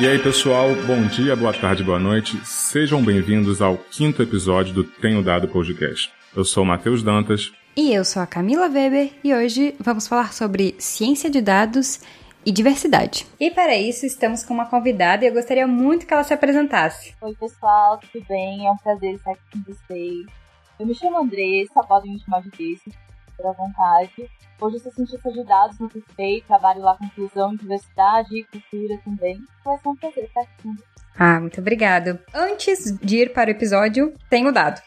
E aí, pessoal, bom dia, boa tarde, boa noite. Sejam bem-vindos ao quinto episódio do Tenho Dado Podcast. Eu sou o Matheus Dantas. E eu sou a Camila Weber e hoje vamos falar sobre ciência de dados e diversidade. E para isso estamos com uma convidada e eu gostaria muito que ela se apresentasse. Oi, pessoal, tudo bem? É um prazer estar aqui com vocês. Eu me chamo Andressa, podem me chamar de Desse, à vontade. Hoje sou cientista de dados no PicPay, trabalho lá com inclusão, diversidade e cultura também. Vai ser um prazer estar aqui. Ah, muito obrigada. Antes de ir para o episódio, tenho dado.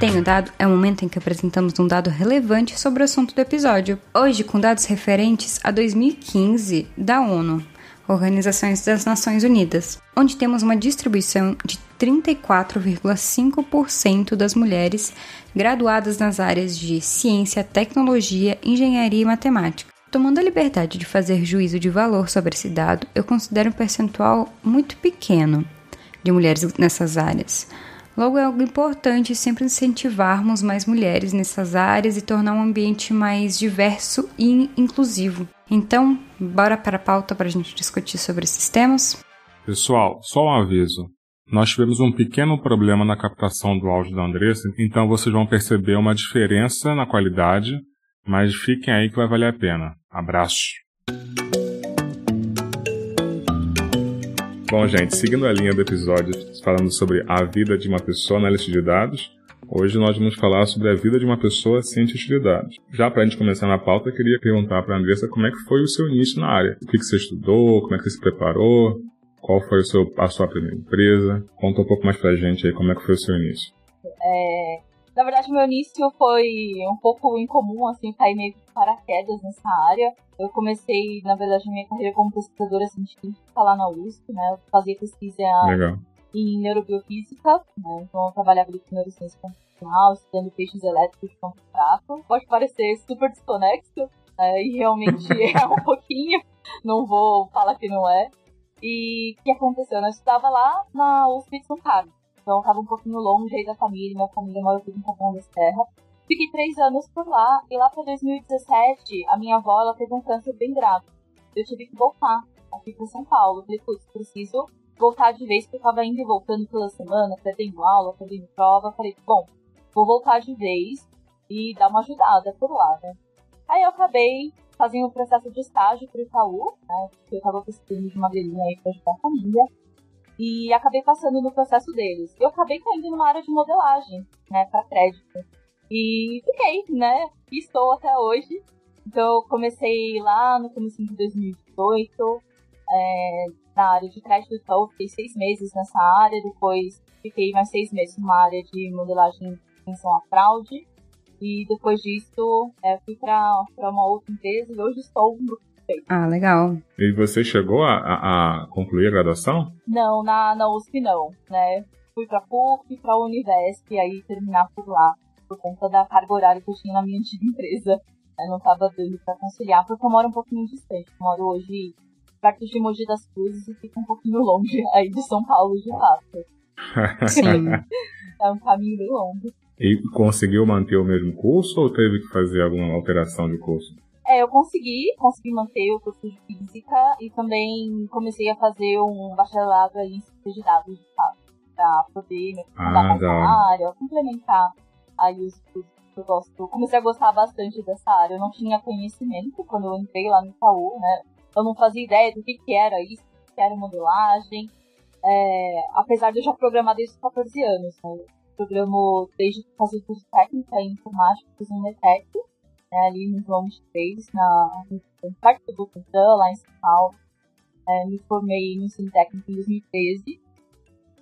Tenho dado é o momento em que apresentamos um dado relevante sobre o assunto do episódio. Hoje, com dados referentes a 2015 da ONU, Organizações das Nações Unidas, onde temos uma distribuição de 34,5% das mulheres graduadas nas áreas de ciência, tecnologia, engenharia e matemática. Tomando a liberdade de fazer juízo de valor sobre esse dado, eu considero um percentual muito pequeno de mulheres nessas áreas. Logo, é algo importante sempre incentivarmos mais mulheres nessas áreas e tornar um ambiente mais diverso e inclusivo. Então, bora para a pauta para a gente discutir sobre esses temas? Pessoal, só um aviso. Nós tivemos um pequeno problema na captação do áudio da Andressa, então vocês vão perceber uma diferença na qualidade, mas fiquem aí que vai valer a pena. Abraço! Bom, gente, seguindo a linha do episódio falando sobre a vida de uma pessoa na lista de dados, hoje nós vamos falar sobre a vida de uma pessoa cientista de dados. Já para a gente começar na pauta, eu queria perguntar para a Andressa como é que foi o seu início na área. O que, que você estudou, como é que você se preparou, qual foi o seu, a sua primeira empresa. Conta um pouco mais para a gente aí como é que foi o seu início. É, na verdade, meu início foi um pouco incomum, assim, cair meio de paraquedas nessa área. Eu comecei, na verdade, minha carreira como pesquisadora científica lá na USP, né? Eu fazia pesquisa Legal. Em neurobiofísica, né? Então eu trabalhava ali com neurociência computacional, estudando peixes elétricos de campo fraco. Pode parecer super desconexo, né? e realmente é um pouquinho, não vou falar que não é. E o que aconteceu? Eu estudava lá na USP de São Carlos. Então eu tava um pouquinho longe aí da família, minha família mora tudo em Capão das Terras. Fiquei três anos por lá, e lá para 2017, a minha avó ela teve um câncer bem grave. Eu tive que voltar aqui para São Paulo. falei, putz, preciso voltar de vez, porque eu tava indo e voltando pela semana, perdendo aula, perdendo prova. falei, bom, vou voltar de vez e dar uma ajudada por lá, né? Aí eu acabei fazendo um processo de estágio pro Itaú, né? Porque eu tava precisando de uma graninha aí pra ajudar a família e acabei passando no processo deles. Eu acabei caindo numa área de modelagem, né, para crédito. E fiquei, né, e estou até hoje. Então eu comecei lá no começo de 2018, é, na área de crédito, então fiquei seis meses nessa área, depois fiquei mais seis meses numa área de modelagem de atenção à fraude. E depois disso, é, fui para uma outra empresa e hoje estou no ah, legal. E você chegou a, a, a concluir a graduação? Não, na, na USP não, né? Fui pra PUC, pra Univesp, e aí terminar por lá, por conta da carga horária que eu tinha na minha antiga empresa. Eu não tava dando pra conciliar, porque eu moro um pouquinho distante. Eu moro hoje perto de Mogi das Cruzes e fica um pouquinho longe aí de São Paulo, de fato. Sim. é um caminho bem longo. E conseguiu manter o mesmo curso ou teve que fazer alguma alteração de curso? É, eu consegui, consegui manter o curso de física e também comecei a fazer um bacharelado em ciência de dados, de fato, pra poder me ah, na área, complementar aí os estudos que eu gosto. Comecei a gostar bastante dessa área. Eu não tinha conhecimento quando eu entrei lá no Itaú, né? Eu não fazia ideia do que, que era isso, que era modelagem. É, apesar de eu já programar desde os 14 anos, né? Programo desde fazer curso técnica em informática, fiz um NETEC né, ali no João 3, na, no Parque do Butantã, lá em São Paulo. É, me formei no ensino técnico em 2013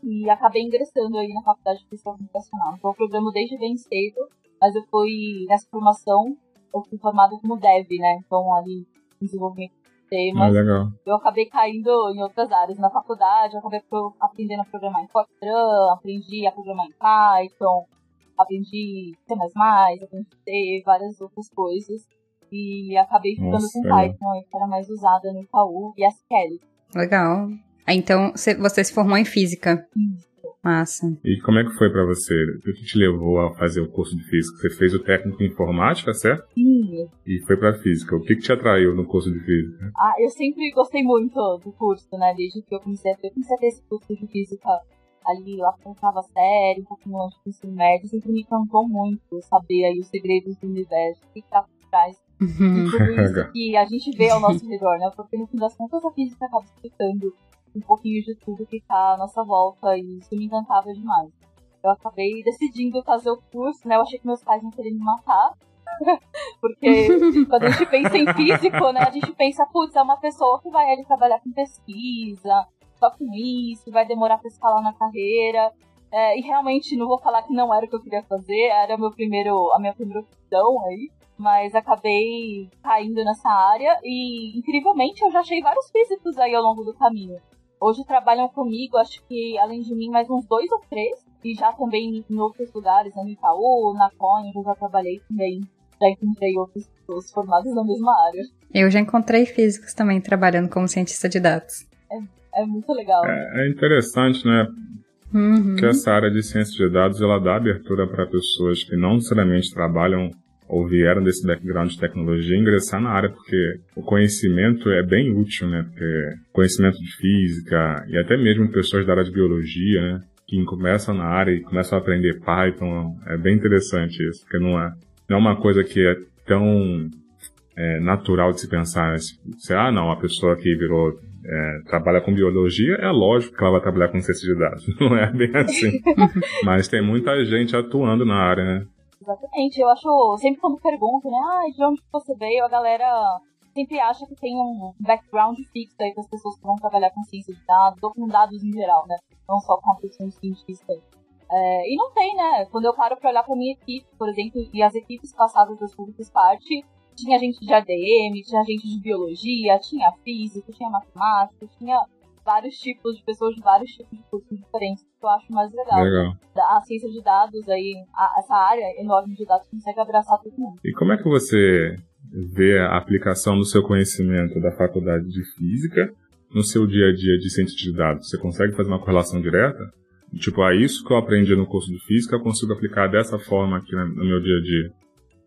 e acabei ingressando aí na faculdade de pesquisa computacional. Então eu programo desde bem cedo, mas eu fui nessa formação, eu fui formada como dev, né? Então ali desenvolvimento Ah, eu acabei caindo em outras áreas na faculdade, eu acabei aprendendo a programar em Fortran, aprendi a programar em Python, aprendi C++, aprendi C, várias outras coisas. E acabei ficando Nossa, com Python, que era mais usada no Itaú, e SQL. Legal. Ah, então você se formou em física. Isso. Massa. E como é que foi para você? O que te levou a fazer o curso de física? Você fez o técnico em informática, certo? Sim. E foi para física. O que, que te atraiu no curso de física? Ah, eu sempre gostei muito do curso, né? Desde que eu comecei a eu comecei a ter esse curso de física ali, lá na série, um pouquinho antes do ensino médio, sempre me encantou muito saber aí os segredos do universo, o que tá por trás de tudo isso que a gente vê ao nosso redor, né? Porque no fim das contas a física acaba explicando um pouquinho de tudo que tá à nossa volta e isso me encantava demais. Eu acabei decidindo fazer o curso, né? Eu achei que meus pais não queriam me matar. Porque quando a gente pensa em físico, né, a gente pensa, putz, é uma pessoa que vai ali trabalhar com pesquisa, só com isso, vai demorar pra escalar na carreira. É, e realmente não vou falar que não era o que eu queria fazer, era meu primeiro, a minha primeira opção aí. Mas acabei caindo nessa área e, incrivelmente, eu já achei vários físicos aí ao longo do caminho. Hoje trabalham comigo, acho que além de mim, mais uns dois ou três. E já também em outros lugares, né, no Itaú, na Coin, eu já trabalhei também. Já encontrei outras pessoas formadas na mesma área. Eu já encontrei físicos também trabalhando como cientista de dados. É muito legal. É, é interessante, né? Uhum. Que essa área de ciência de dados ela dá abertura para pessoas que não necessariamente trabalham ou vieram desse background de tecnologia ingressar na área, porque o conhecimento é bem útil, né? Porque conhecimento de física e até mesmo pessoas da área de biologia, né? Que começam na área e começam a aprender Python, é bem interessante isso, porque não é, não é uma coisa que é tão é, natural de se pensar. Se, se, ah, não, a pessoa que virou é, trabalha com biologia, é lógico que ela vai trabalhar com ciência de dados. Não é bem assim. Mas tem muita gente atuando na área, né? Exatamente, eu acho, sempre quando pergunto, né, ah, de onde você veio, a galera sempre acha que tem um background fixo aí das pessoas que vão trabalhar com ciência de dados, ou com dados em geral, né, não só com a profissão de cientista. É, e não tem, né, quando eu paro pra olhar pra minha equipe, por exemplo, e as equipes passadas das fiz parte, tinha gente de ADM, tinha gente de biologia, tinha física, tinha matemática, tinha vários tipos de pessoas de vários tipos de cursos diferentes, que eu acho mais legal. Legal. A ciência de dados aí, a- essa área enorme de dados consegue abraçar todo mundo. E como é que você vê a aplicação do seu conhecimento da faculdade de física no seu dia a dia de ciência de dados? Você consegue fazer uma correlação direta? Tipo, ah, isso que eu aprendi no curso de física, eu consigo aplicar dessa forma aqui no meu dia a dia.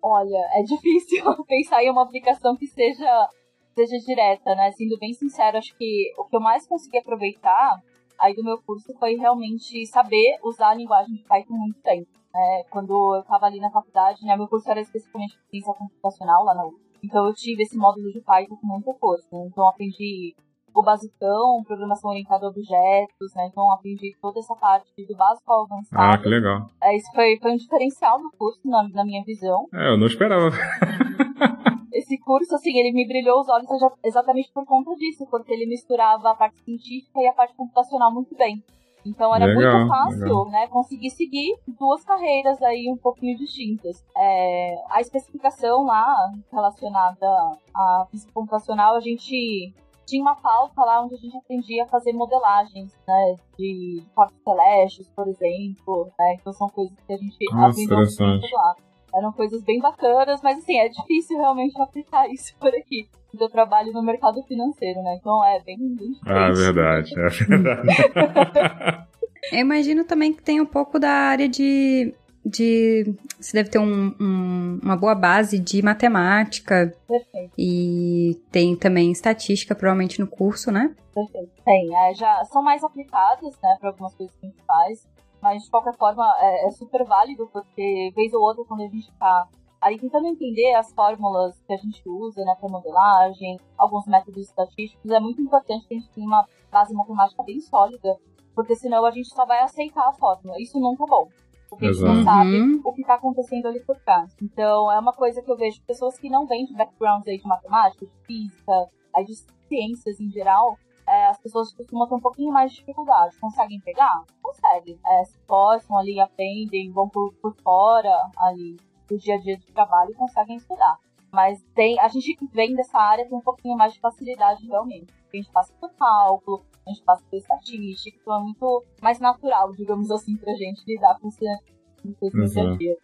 Olha, é difícil pensar em uma aplicação que seja, seja direta, né? Sendo bem sincero, acho que o que eu mais consegui aproveitar aí do meu curso foi realmente saber usar a linguagem de Python muito bem. né? quando eu estava ali na faculdade, né? Meu curso era especificamente ciência computacional lá na UF. Então eu tive esse módulo de Python com muita força. né? Então aprendi o basicão, programação orientada a objetos, né? Então aprendi toda essa parte do básico ao avançado. Ah, que legal. É, isso foi, foi um diferencial do curso, na, na minha visão. É, eu não esperava. Esse curso, assim, ele me brilhou os olhos exa- exatamente por conta disso, porque ele misturava a parte científica e a parte computacional muito bem. Então era Legal, muito fácil, legal. né, conseguir seguir duas carreiras aí um pouquinho distintas. É, a especificação lá relacionada à física computacional, a gente tinha uma pauta lá onde a gente aprendia a fazer modelagens, né, de corpos celestes, por exemplo, né, então são coisas que a gente Nossa, aprendeu muito lá. Eram coisas bem bacanas, mas assim, é difícil realmente aplicar isso por aqui. Eu trabalho no mercado financeiro, né? Então é bem, bem diferente. Ah, verdade, é verdade. Eu imagino também que tem um pouco da área de. de você deve ter um- um- uma boa base de matemática Perfeito, e tem também estatística, provavelmente no curso, né? perfeito. Tem, é, já são mais aplicados, né, para algumas coisas que a gente faz, mas de qualquer forma é, é super válido, porque vez ou outra, quando a gente tá aí tentando entender as fórmulas que a gente usa, né, para modelagem, alguns métodos estatísticos, é muito importante que a gente tenha uma base matemática bem sólida, porque senão a gente só vai aceitar a fórmula. Isso nunca é bom. Porque a gente não Exato. sabe Uhum. o que está acontecendo ali por trás. Então, é uma coisa que eu vejo pessoas que não vêm de backgrounds aí de matemática, de física, aí de ciências em geral, é, as pessoas costumam ter um pouquinho mais de dificuldade. Conseguem pegar? Conseguem. É, se esforçam ali, aprendem, vão por, por fora ali do dia a dia de trabalho e conseguem estudar. Mas tem, a gente que vem dessa área tem um pouquinho mais de facilidade realmente. Porque a gente passa por cálculo, a gente passa por estatística, então é muito mais natural, digamos assim, pra gente lidar com esse, com esse dia a dia.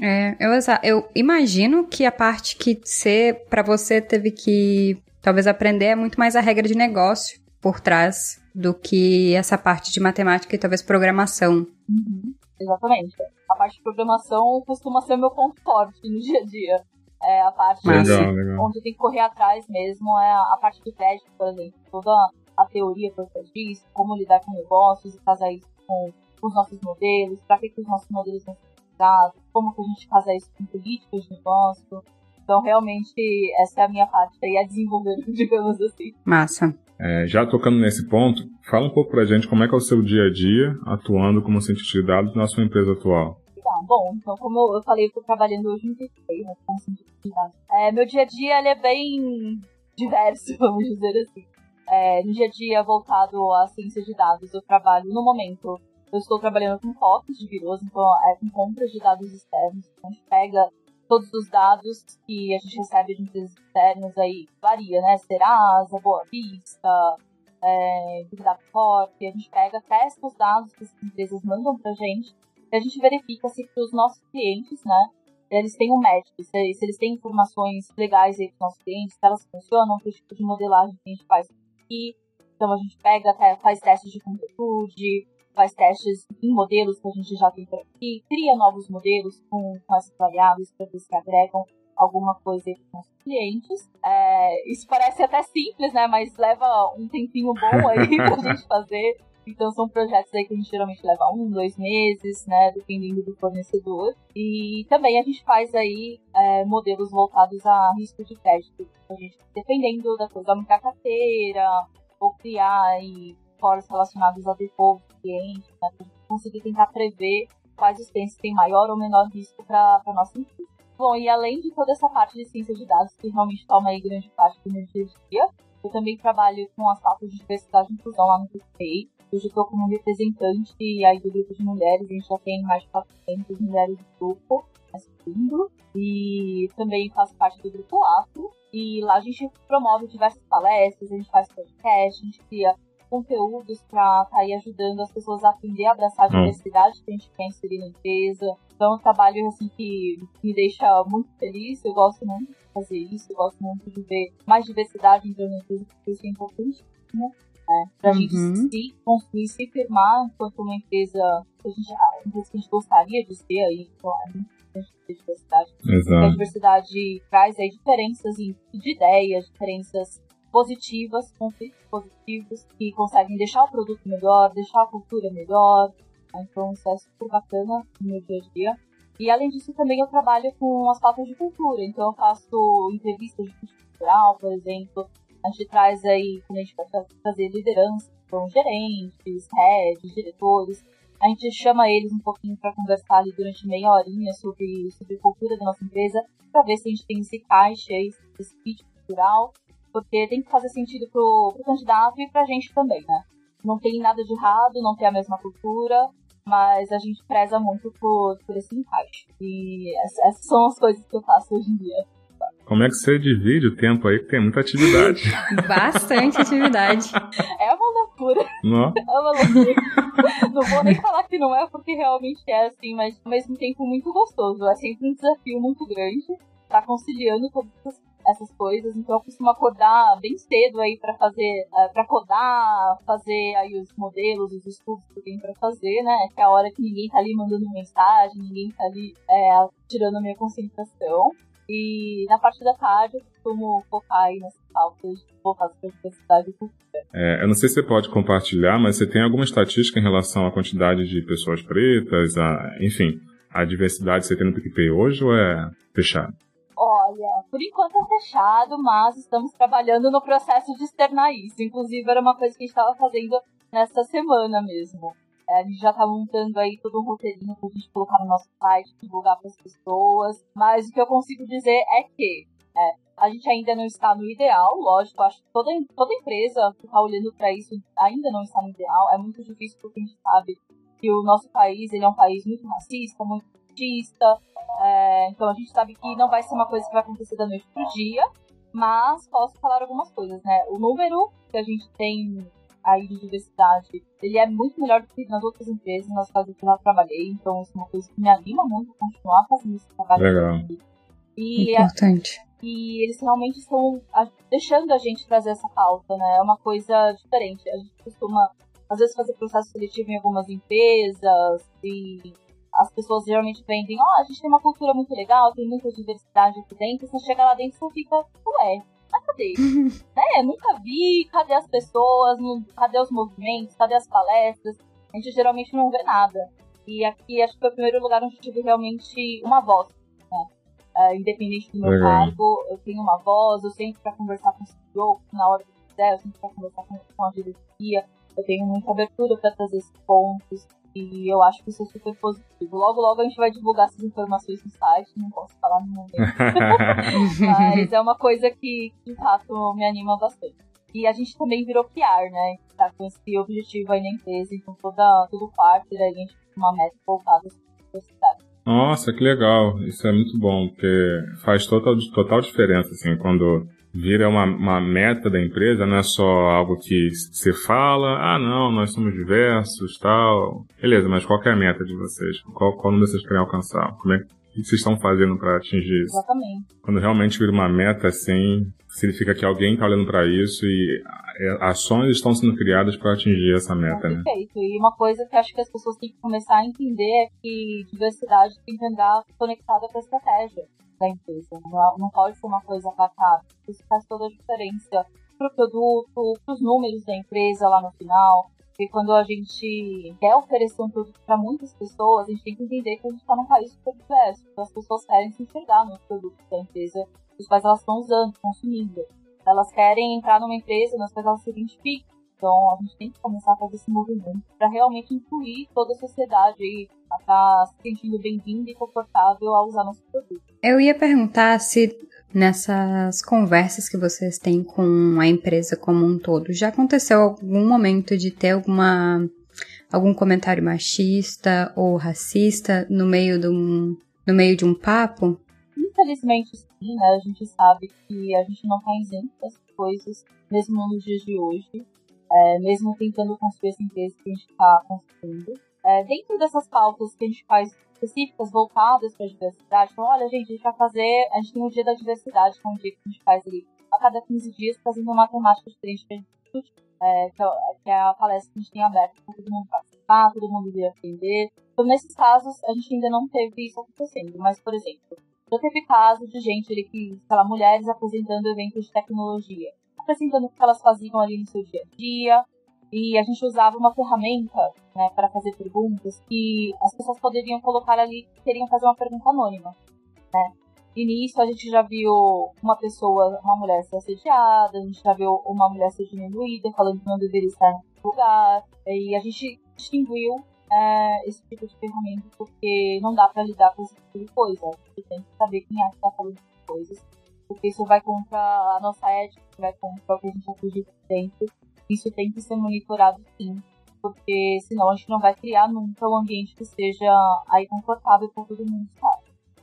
É, eu, eu imagino que a parte que você, pra você, teve que talvez aprender é muito mais a regra de negócio por trás do que essa parte de matemática e talvez programação. Uhum, exatamente. A parte de programação costuma ser o meu ponto forte no dia a dia. É a parte legal, legal. onde tem que correr atrás mesmo, é a parte de crédito, por exemplo. Toda a teoria por trás disso, como lidar com negócios e casar isso com os nossos modelos, para que, que os nossos modelos são utilizados, como que a gente casa isso com políticos de negócio. Então, realmente, essa é a minha parte aí, a desenvolver, digamos assim. Massa. É, já tocando nesse ponto, fala um pouco pra gente como é que é o seu dia a dia atuando como cientista de dados na sua empresa atual. Tá, bom, então como eu falei, eu tô trabalhando hoje no TCI, né, como cientista de dados. É, meu dia a dia, ele é bem diverso, vamos dizer assim. É, no dia a dia voltado à ciência de dados, eu trabalho no momento. Eu estou trabalhando com fotos de virus, então é com compras de dados externos. Então a gente pega todos os dados que a gente recebe de empresas externas aí varia, né? Serasa, Boa Vista, é, Corp, a gente pega, testa os dados que as empresas mandam pra gente e a gente verifica se os nossos clientes, né, eles têm um match, se, se eles têm informações legais aí para nossos clientes, se elas funcionam, que tipo de modelagem que a gente faz aqui. Então a gente pega, faz testes de conteúdo, faz testes em modelos que a gente já tem por aqui, cria novos modelos com, com essas variáveis para ver se agregam alguma coisa para os clientes. É, isso parece até simples, né? Mas leva um tempinho bom aí para a gente fazer. Então são projetos aí que a gente geralmente leva um, dois meses, né? Dependendo do fornecedor. E também a gente faz aí é, modelos voltados a risco de crédito. A gente, dependendo da coisa, aumentar a carteira, ou criar aí relacionados a default do cliente, né? Gente conseguir tentar prever quais os têm maior ou menor risco para a nossa empresa. Bom, e além de toda essa parte de ciência de dados que realmente toma aí grande parte do meu dia a dia, eu também trabalho com as pautas de diversidade e inclusão lá no PCI. Hoje estou como representante aí do grupo de mulheres, a gente já tem mais de 400 mulheres do grupo, assistindo. E também faço parte do grupo Afro. E lá a gente promove diversas palestras, a gente faz podcast, a gente cria conteúdos para estar tá aí ajudando as pessoas a aprender a abraçar a hum. diversidade que a gente quer inserir na empresa. Então, é um trabalho assim que me deixa muito feliz. Eu gosto muito de fazer isso, eu gosto muito de ver mais diversidade dentro da empresa, porque isso é importante. Né? É, pra uhum. gente se construir, se firmar enquanto uma empresa que a gente, empresa que a gente gostaria de ser aí, então é diversidade. Exato. Porque a diversidade traz aí diferenças de ideias, diferenças positivas, conflitos positivos, que conseguem deixar o produto melhor, deixar a cultura melhor. Então isso é super bacana no meu dia a dia. E além disso, também eu trabalho com as pautas de cultura. Então eu faço entrevistas de cultura cultural, por exemplo. A gente traz aí, quando a gente vai fazer liderança com gerentes, heads, diretores, a gente chama eles um pouquinho para conversar ali durante meia horinha sobre, sobre cultura da nossa empresa, para ver se a gente tem esse caixa, esse pitch cultural porque tem que fazer sentido pro, pro candidato e pra gente também, né? Não tem nada de errado, não tem a mesma cultura, mas a gente preza muito por, por esse encaixe. E essas são as coisas que eu faço hoje em dia. Como é que você divide o tempo aí que tem muita atividade? Bastante atividade. É uma loucura. Não? É uma loucura. não vou nem falar que não é, porque realmente é assim, mas ao mesmo tempo muito gostoso. É sempre um desafio muito grande. Tá conciliando todas as essas coisas, então eu costumo acordar bem cedo aí para fazer, uh, é, para codar, fazer aí os modelos, os estudos que eu tenho para fazer, né? Que é a hora que ninguém tá ali mandando mensagem, ninguém tá ali é, tirando a minha concentração. E na parte da tarde eu costumo focar aí nessas pautas voltadas para a diversidade cultura. É, eu não sei se você pode compartilhar, mas você tem alguma estatística em relação à quantidade de pessoas pretas, a, enfim, a diversidade que você tem no PicPay hoje ou é fechado? Olha, por enquanto é fechado, mas estamos trabalhando no processo de externar isso. Inclusive, era uma coisa que a gente estava fazendo nesta semana mesmo. É, a gente já está montando aí todo um roteirinho para a gente colocar no nosso site, divulgar para as pessoas. Mas o que eu consigo dizer é que é, a gente ainda não está no ideal, lógico. Acho que toda, toda empresa que está olhando para isso ainda não está no ideal. É muito difícil porque a gente sabe que o nosso país ele é um país muito racista, muito machista, é, então a gente sabe que não vai ser uma coisa que vai acontecer da noite pro dia, mas posso falar algumas coisas, né? O número que a gente tem aí de diversidade, ele é muito melhor do que nas outras empresas nas quais eu já trabalhei, então isso é uma coisa que me anima muito a continuar fazendo esse trabalho. Legal. E Importante. e eles realmente estão deixando a gente trazer essa pauta, né? É uma coisa diferente. A gente costuma, às vezes, fazer processo seletivo em algumas empresas e as pessoas geralmente vendem, ó, oh, a gente tem uma cultura muito legal, tem muita diversidade aqui dentro, você chega lá dentro e você fica, ué, mas cadê? né? Nunca vi, cadê as pessoas, cadê os movimentos, cadê as palestras? A gente geralmente não vê nada. E aqui acho que foi o primeiro lugar onde eu tive realmente uma voz. Né? Uh, independente do meu Legal. cargo, eu tenho uma voz, eu sempre para conversar com o CEO na hora que quiser, eu sempre para conversar com, com a diretoria, eu tenho muita abertura para trazer esses pontos. E eu acho que isso é super positivo. Logo, logo a gente vai divulgar essas informações no site, não posso falar no momento. Mas é uma coisa que, de fato, me anima bastante. E a gente também virou PR, né? Tá com esse objetivo aí na empresa, então toda, todo quarto a gente tem uma meta voltada à sociedade. Nossa, que legal. Isso é muito bom, porque faz total, total diferença, assim, quando vira uma, uma meta da empresa, não é só algo que você fala, ah não, nós somos diversos, tal. Beleza, mas qual é a meta de vocês? Qual, qual número vocês querem alcançar? Como é que vocês estão fazendo para atingir isso? Exatamente. Quando realmente vira uma meta assim, significa que alguém está olhando para isso e é, ações estão sendo criadas para atingir essa meta, né? Perfeito. E uma coisa que acho que as pessoas têm que começar a entender é que diversidade tem que andar conectada com a estratégia da empresa. Não, não pode ser uma coisa apartada. Isso faz toda a diferença para o produto, para os números da empresa lá no final. E quando a gente quer oferecer um produto para muitas pessoas, a gente tem que entender que a gente está num país super diverso. Então as pessoas querem se enxergar nos produtos da empresa os quais elas estão usando, consumindo. Elas querem entrar numa empresa nas quais elas se identificam. Então a gente tem que começar a fazer esse movimento para realmente incluir toda a sociedade e estar tá se sentindo bem-vinda e confortável a usar nosso produto. Eu ia perguntar se nessas conversas que vocês têm com a empresa como um todo, já aconteceu algum momento de ter alguma algum comentário machista ou racista no meio de um no meio de um papo? Infelizmente sim, né? A gente sabe que a gente não está isento dessas coisas, mesmo nos dias de hoje, é, mesmo tentando construir essa empresa que a gente está construindo. É, dentro dessas pautas que a gente faz específicas voltadas para a diversidade, então, olha, gente, a gente vai fazer, a gente tem o dia da diversidade, que é um dia que a gente faz ali a cada 15 dias, fazendo uma temática diferente para a gente discutir. É, é, que, é, a palestra que a gente tem aberta para todo mundo participar, todo mundo vir aprender. Então, nesses casos, a gente ainda não teve isso acontecendo. Mas, por exemplo, já teve caso de gente ali que, sei lá, mulheres apresentando eventos de tecnologia, apresentando o que elas faziam ali no seu dia a dia, e a gente usava uma ferramenta né, para fazer perguntas que as pessoas poderiam colocar ali, queriam fazer uma pergunta anônima. Né? E nisso a gente já viu uma pessoa, uma mulher ser assediada, a gente já viu uma mulher ser diminuída, falando que não deveria estar no lugar, e a gente distinguiu é, esse tipo de ferramenta porque não dá para lidar com esse tipo de coisa. Gente tem que saber quem é que está falando de coisas, porque isso vai contra a nossa ética, vai contra o que a gente acredita dentro. Isso tem que ser monitorado sim, porque senão a gente não vai criar nunca um ambiente que seja aí confortável para todo mundo estar.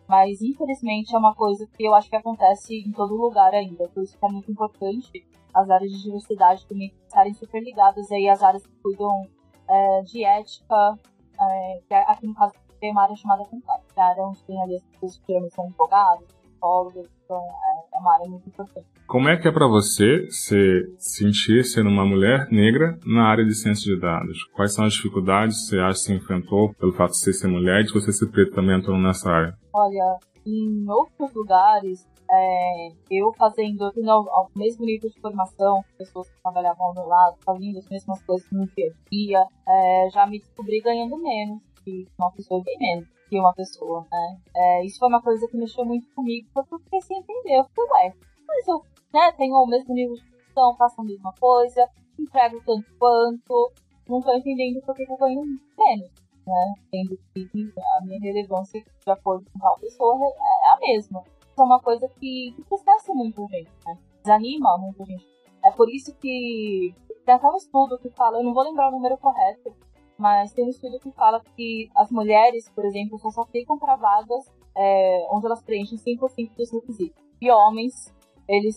Mas infelizmente é uma coisa que eu acho que acontece em todo lugar ainda, por isso que é muito importante as áreas de diversidade também estarem super ligadas aí às áreas que cuidam é, de ética, é, é, aqui no caso tem uma área chamada contábil, que é área onde tem ali as pessoas que são advogados, psicólogas, então é, é uma área muito importante. Como é que é para você se sentir sendo uma mulher negra na área de ciência de dados? Quais são as dificuldades que você acha que você enfrentou pelo fato de você ser mulher e de você ser preto também atuando nessa área? Olha, em outros lugares é, eu fazendo, eu tendo ao, mesmo nível de formação pessoas que trabalhavam ao meu lado, fazendo as mesmas coisas no dia a dia, é, já me descobri ganhando menos que uma pessoa bem menos que uma pessoa, né? É, isso foi uma coisa que mexeu muito comigo, porque eu fiquei sem entender. Eu fiquei, ué, mas eu né, tenho o mesmo nível de função, faço a mesma coisa, entrego tanto quanto, não tô entendendo por que eu ganho menos, né? Tendo que a minha relevância de acordo com tal pessoa é a mesma é uma coisa que, que muita gente, né? Desanima muita gente. É por isso que tem até um estudo que fala, eu não vou lembrar o número correto, mas tem um estudo que fala que as mulheres, por exemplo, só, só ficam para vagas é, onde elas preenchem 5% dos requisitos. E homens, eles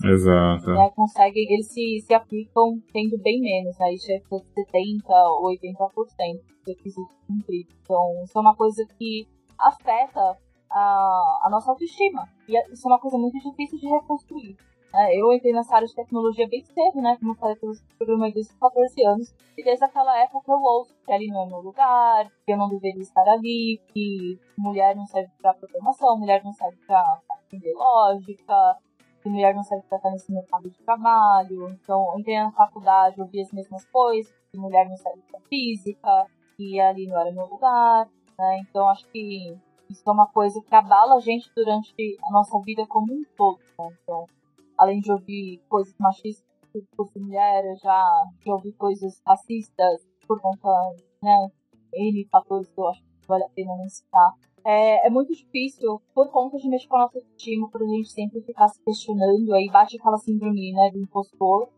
né, conseguem, eles se, se aplicam tendo bem menos, aí né? chega de 70% ou 80% dos requisitos cumpridos. Então, isso é uma coisa que afeta a, a nossa autoestima. E isso é uma coisa muito difícil de reconstruir. É, eu entrei nessa área de tecnologia bem cedo, né? Como eu falei, eu programei desde 14 anos. E desde aquela época eu ouço que ali não é meu lugar, que eu não deveria estar ali, que mulher não serve para programação, mulher não serve para aprender lógica, que mulher não serve para estar nesse mercado de trabalho. Então, eu entrei na faculdade, ouvi as mesmas coisas, que mulher não serve para física, que ali não era meu lugar, né? Então, acho que isso é uma coisa que abala a gente durante a nossa vida como um todo, né? Então, além de ouvir coisas machistas por mulheres, já, já ouvi coisas racistas por conta, né, N fatores que eu acho que vale a pena citar. É, é muito difícil, por conta de mexer com a nossa autoestima, por a gente sempre ficar se questionando, aí bate aquela síndrome, né, do impostor.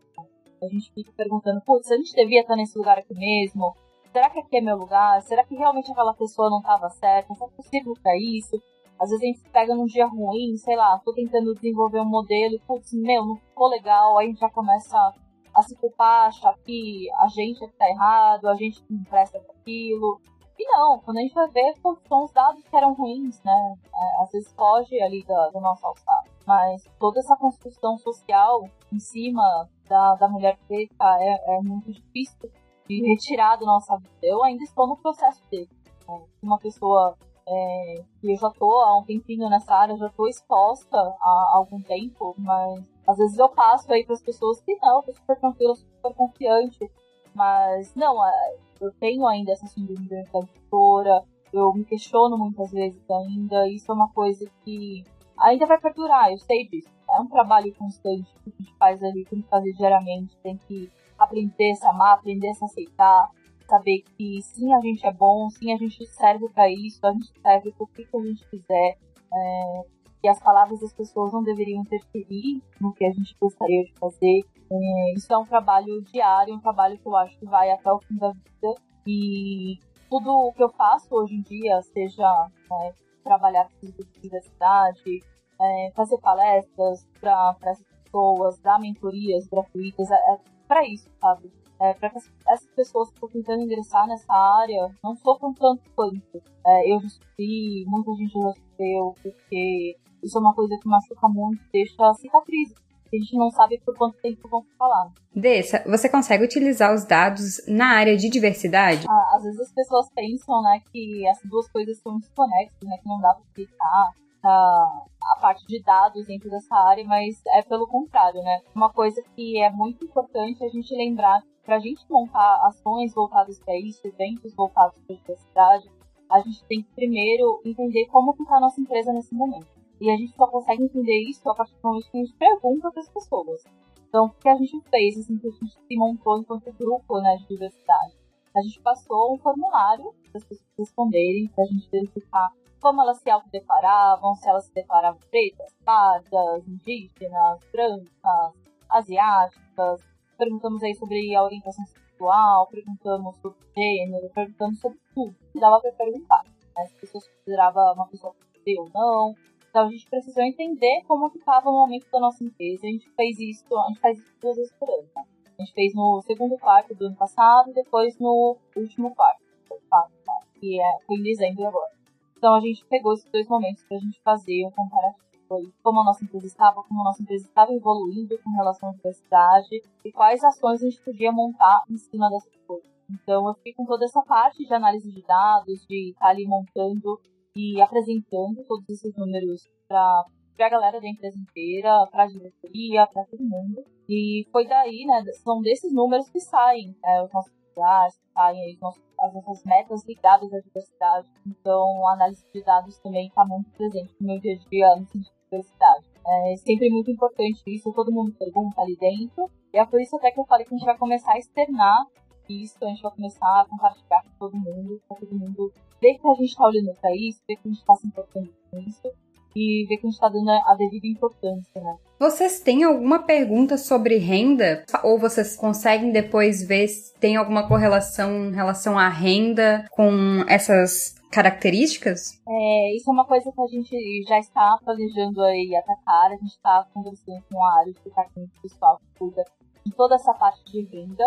A gente fica perguntando, putz, a gente devia estar nesse lugar aqui mesmo? Será que aqui é meu lugar? Será que realmente aquela pessoa não estava certa? Será que é possível para isso? Às vezes a gente pega num dia ruim, sei lá, tô tentando desenvolver um modelo e, putz, meu, não ficou legal, aí a gente já começa a se culpar, achar que a gente é que tá errado, a gente não presta pra aquilo. E não, quando a gente vai ver, são os dados que eram ruins, né? É, às vezes foge ali da, do nosso alçado. Mas toda essa construção social em cima da, da mulher preta é, é muito difícil de retirar da nossa vida. Eu ainda estou no processo dele. Né? Uma pessoa é, e eu já tô há um tempinho nessa área, já tô exposta há algum tempo, mas às vezes eu passo aí para as pessoas que não, tô super tranquila, super confiante, mas não, é, eu tenho ainda essa síndrome da impostora, eu me questiono muitas vezes ainda, isso é uma coisa que ainda vai perdurar, eu sei disso. É um trabalho constante que a gente faz ali, tem que fazer diariamente, tem que aprender a se amar, aprender a se aceitar, saber que sim, a gente é bom, sim, a gente serve para isso, a gente serve pro que, que a gente quiser. É, as palavras das pessoas não deveriam interferir no que a gente gostaria de fazer. É, isso é um trabalho diário, um trabalho que eu acho que vai até o fim da vida. E tudo o que eu faço hoje em dia, seja né, trabalhar com diversidade, é, fazer palestras para as pessoas, dar mentorias gratuitas, é, é para isso, sabe? É, para que essas pessoas que estão tentando ingressar nessa área não sofram tanto quanto é, eu já sofri, muita gente já sofreu, porque isso é uma coisa que machuca muito, deixa cicatrizes. A gente não sabe por quanto tempo vão falar. Dessa, você consegue utilizar os dados na área de diversidade? Ah, às vezes as pessoas pensam, né, que essas duas coisas são desconexas, né, que não dá para explicar a, a parte de dados dentro dessa área, mas é pelo contrário, né? Uma coisa que é muito importante a gente lembrar para a gente montar ações voltadas para isso, eventos voltados para a diversidade, a gente tem que primeiro entender como está a nossa empresa nesse momento. E a gente só consegue entender isso a partir do momento que a gente pergunta para as pessoas. Então, o que a gente fez, assim, que a gente se montou enquanto grupo né, de diversidade? A gente passou um formulário para as pessoas responderem, para a gente verificar como elas se autodeclaravam, se elas se declaravam pretas, pardas, indígenas, brancas, asiáticas, perguntamos aí sobre a orientação sexual, perguntamos sobre gênero, perguntamos sobre tudo que dava para perguntar. Né? As pessoas consideravam uma pessoa ser ou não. Então a gente precisou entender como ficava o momento da nossa empresa. A gente fez isso, a gente faz isso duas vezes por ano. Né? A gente fez no segundo quarto do ano passado e depois no último quarto, que é, em dezembro agora. Então a gente pegou esses dois momentos para a gente fazer um comparativo foi como a nossa empresa estava, como a nossa empresa estava evoluindo com relação à diversidade e quais ações a gente podia montar em cima dessas coisas. Então eu fiquei com toda essa parte de análise de dados, de estar ali montando e apresentando todos esses números para a galera da empresa inteira, para a diretoria, para todo mundo. E foi daí, né, são desses números que saem é, os nossos saem aí, as nossas metas ligadas à diversidade. Então, a análise de dados também está muito presente no meu dia a dia, no sentido diversidade. É sempre muito importante isso, todo mundo pergunta ali dentro. E é por isso até que eu falei que a gente vai começar a externar isso, a gente vai começar a compartilhar com todo mundo, para todo mundo ver que a gente está olhando para isso, ver que a gente está se importando com isso e ver que a gente está dando a devida importância, né? Vocês têm alguma pergunta sobre renda? Ou vocês conseguem depois ver se tem alguma correlação em relação à renda com essas características? É, isso é uma coisa que a gente já está planejando aí atacar. A gente está conversando com a área de departamento pessoal que cuida de toda essa parte de renda.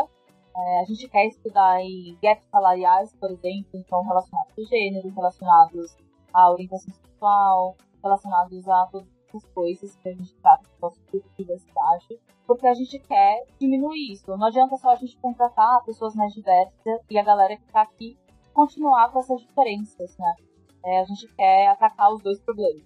É, a gente quer estudar aí gaps salariais, por exemplo, então relacionados a gênero, relacionados à orientação sexual, relacionados a todas essas coisas que a gente trata nosso grupo de diversidade, porque a gente quer diminuir isso. Não adianta só a gente contratar pessoas mais diversas e a galera que está aqui continuar com essas diferenças, né? É, a gente quer atacar os dois problemas.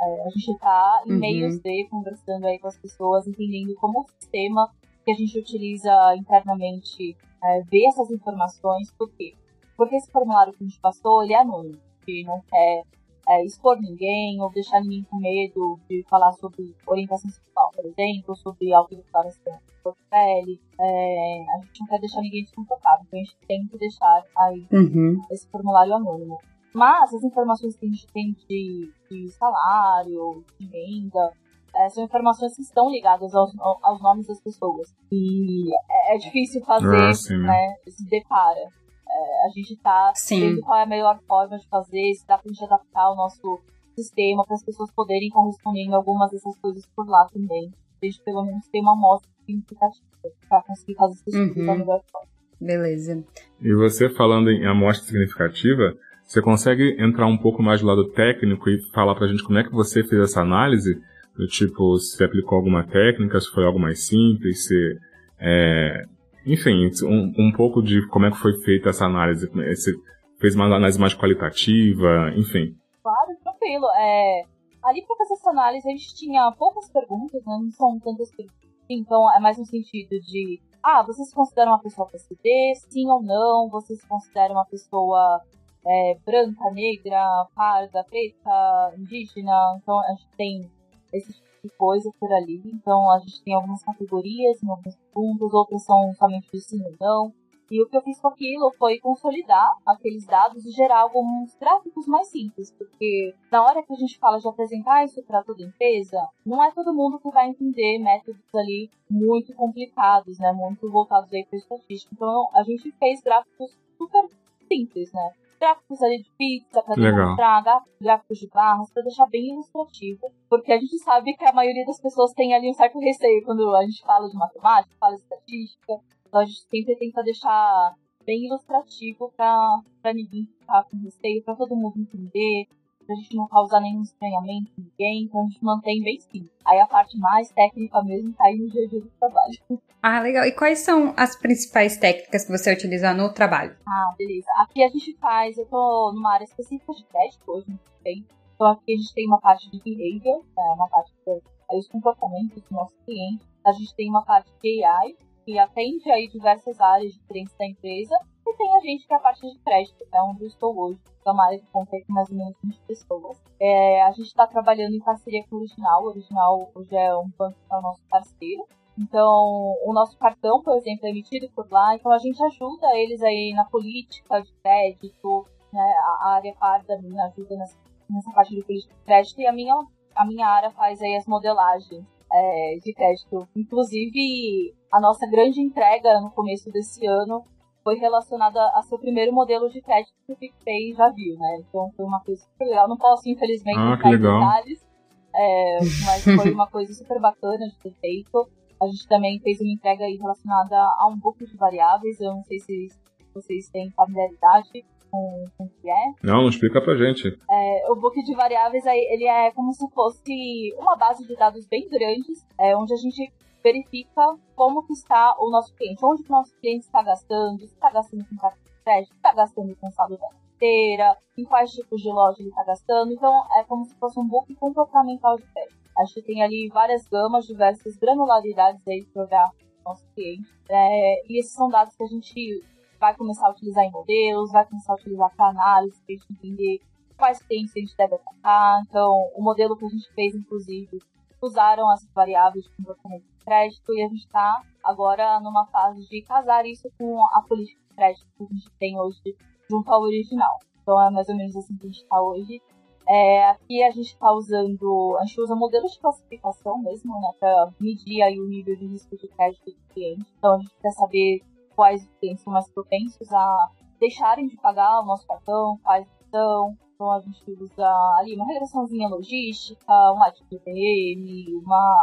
É, a gente está em uhum. meios de conversando aí com as pessoas, entendendo como o sistema que a gente utiliza internamente é, vê essas informações, por quê? Porque esse formulário que a gente passou, ele é anônimo, que não quer é, expor ninguém ou deixar ninguém com medo de falar sobre orientação sexual, por exemplo, sobre autodeclaração de pele. É, a gente não quer deixar ninguém desconfortável, então a gente tem que deixar aí uhum. esse formulário anônimo. Mas as informações que a gente tem de, de salário, de renda, é, são informações que estão ligadas aos, aos nomes das pessoas. E é, é difícil fazer ah, sim, né? né, esse depara. É, a gente tá vendo qual é a melhor forma de fazer, se dá pra gente adaptar o nosso sistema para as pessoas poderem estar respondendo algumas dessas coisas por lá também. A gente pelo menos ter uma amostra significativa para conseguir fazer esse estudo uhum. da melhor forma. Beleza. E você falando em amostra significativa, você consegue entrar um pouco mais do lado técnico e falar pra gente como é que você fez essa análise? Do tipo, se aplicou alguma técnica, se foi algo mais simples, se. É, enfim, um, um pouco de como é que foi feita essa análise. Se fez uma análise mais qualitativa, enfim. Claro, tranquilo. É, ali para fazer essa análise a gente tinha poucas perguntas, né? não são tantas perguntas. Então é mais no sentido de ah, vocês consideram uma pessoa PCD? Sim ou não? Vocês consideram uma pessoa é, branca, negra, parda, preta, indígena? Então a gente tem esse tipo de coisa por ali. Então a gente tem algumas categorias em alguns pontos, outras são somente de sim ou não. E o que eu fiz com aquilo foi consolidar aqueles dados e gerar alguns gráficos mais simples, porque na hora que a gente fala de apresentar isso para toda empresa, não é todo mundo que vai entender métodos ali muito complicados, né, muito voltados aí para estatística. Então a gente fez gráficos super simples, né? Gráficos ali de pizza pra demonstrar, gráficos de barras, pra deixar bem ilustrativo. Porque a gente sabe que a maioria das pessoas tem ali um certo receio quando a gente fala de matemática, fala de estatística. Então a gente sempre tenta deixar bem ilustrativo pra, pra ninguém ficar com receio, pra todo mundo entender, pra gente não causar nenhum estranhamento em ninguém, então a gente mantém bem simples. Aí a parte mais técnica mesmo tá aí no dia a dia do trabalho. Ah, legal. E quais são as principais técnicas que você utiliza no trabalho? Ah, beleza. Aqui a gente faz, eu tô numa área específica de teste hoje, não tem. Então aqui a gente tem uma parte de behavior, né, uma parte de aí, os comportamentos do nosso cliente. A gente tem uma parte de AI, que atende aí diversas áreas diferentes da empresa. E tem a gente que é a parte de crédito, que é onde eu estou hoje é uma área de conta com mais ou menos 20 pessoas. É, a gente está trabalhando em parceria com o Original. O Original hoje é um banco que é o nosso parceiro. Então, o nosso cartão, por exemplo, é emitido por lá. Então, a gente ajuda eles aí na política de crédito. Né? A área par da minha ajuda nessa, nessa parte de política de crédito. E a minha, a minha área faz aí as modelagens é, de crédito. Inclusive, a nossa grande entrega no começo desse ano foi relacionada a seu primeiro modelo de crédito que o PicPay já viu, né? Então foi uma coisa super legal. Não posso, infelizmente, ah, entrar em detalhes, é, mas foi uma coisa super bacana de ter feito. A gente também fez uma entrega aí relacionada a um book de variáveis. Eu não sei se vocês têm familiaridade com, com o que é. Não, não explica pra gente. É, o book de variáveis aí, ele é como se fosse uma base de dados bem grandes, é, onde a gente verifica como que está o nosso cliente, onde que o nosso cliente está gastando, se está gastando com cartão de crédito, se está gastando com saldo da carteira, em quais tipos de loja ele está gastando. Então, é como se fosse um book comportamental de crédito. A gente tem ali várias gamas, diversas granularidades aí para olhar o nosso cliente. É, e esses são dados que a gente vai começar a utilizar em modelos, vai começar a utilizar para análise, para a gente entender quais clientes a gente deve atacar. Então, o modelo que a gente fez, inclusive, usaram as variáveis de comportamento de crédito e a gente está agora numa fase de casar isso com a política de crédito que a gente tem hoje junto ao original. Então é mais ou menos assim que a gente está hoje. É, aqui a gente está usando, a gente usa modelos de classificação mesmo, né, para medir aí o nível de risco de crédito do cliente. Então a gente quer saber quais clientes são mais propensos a deixarem de pagar o nosso cartão, quais são, então a gente usa ali uma regressãozinha logística, um ATPM, uma,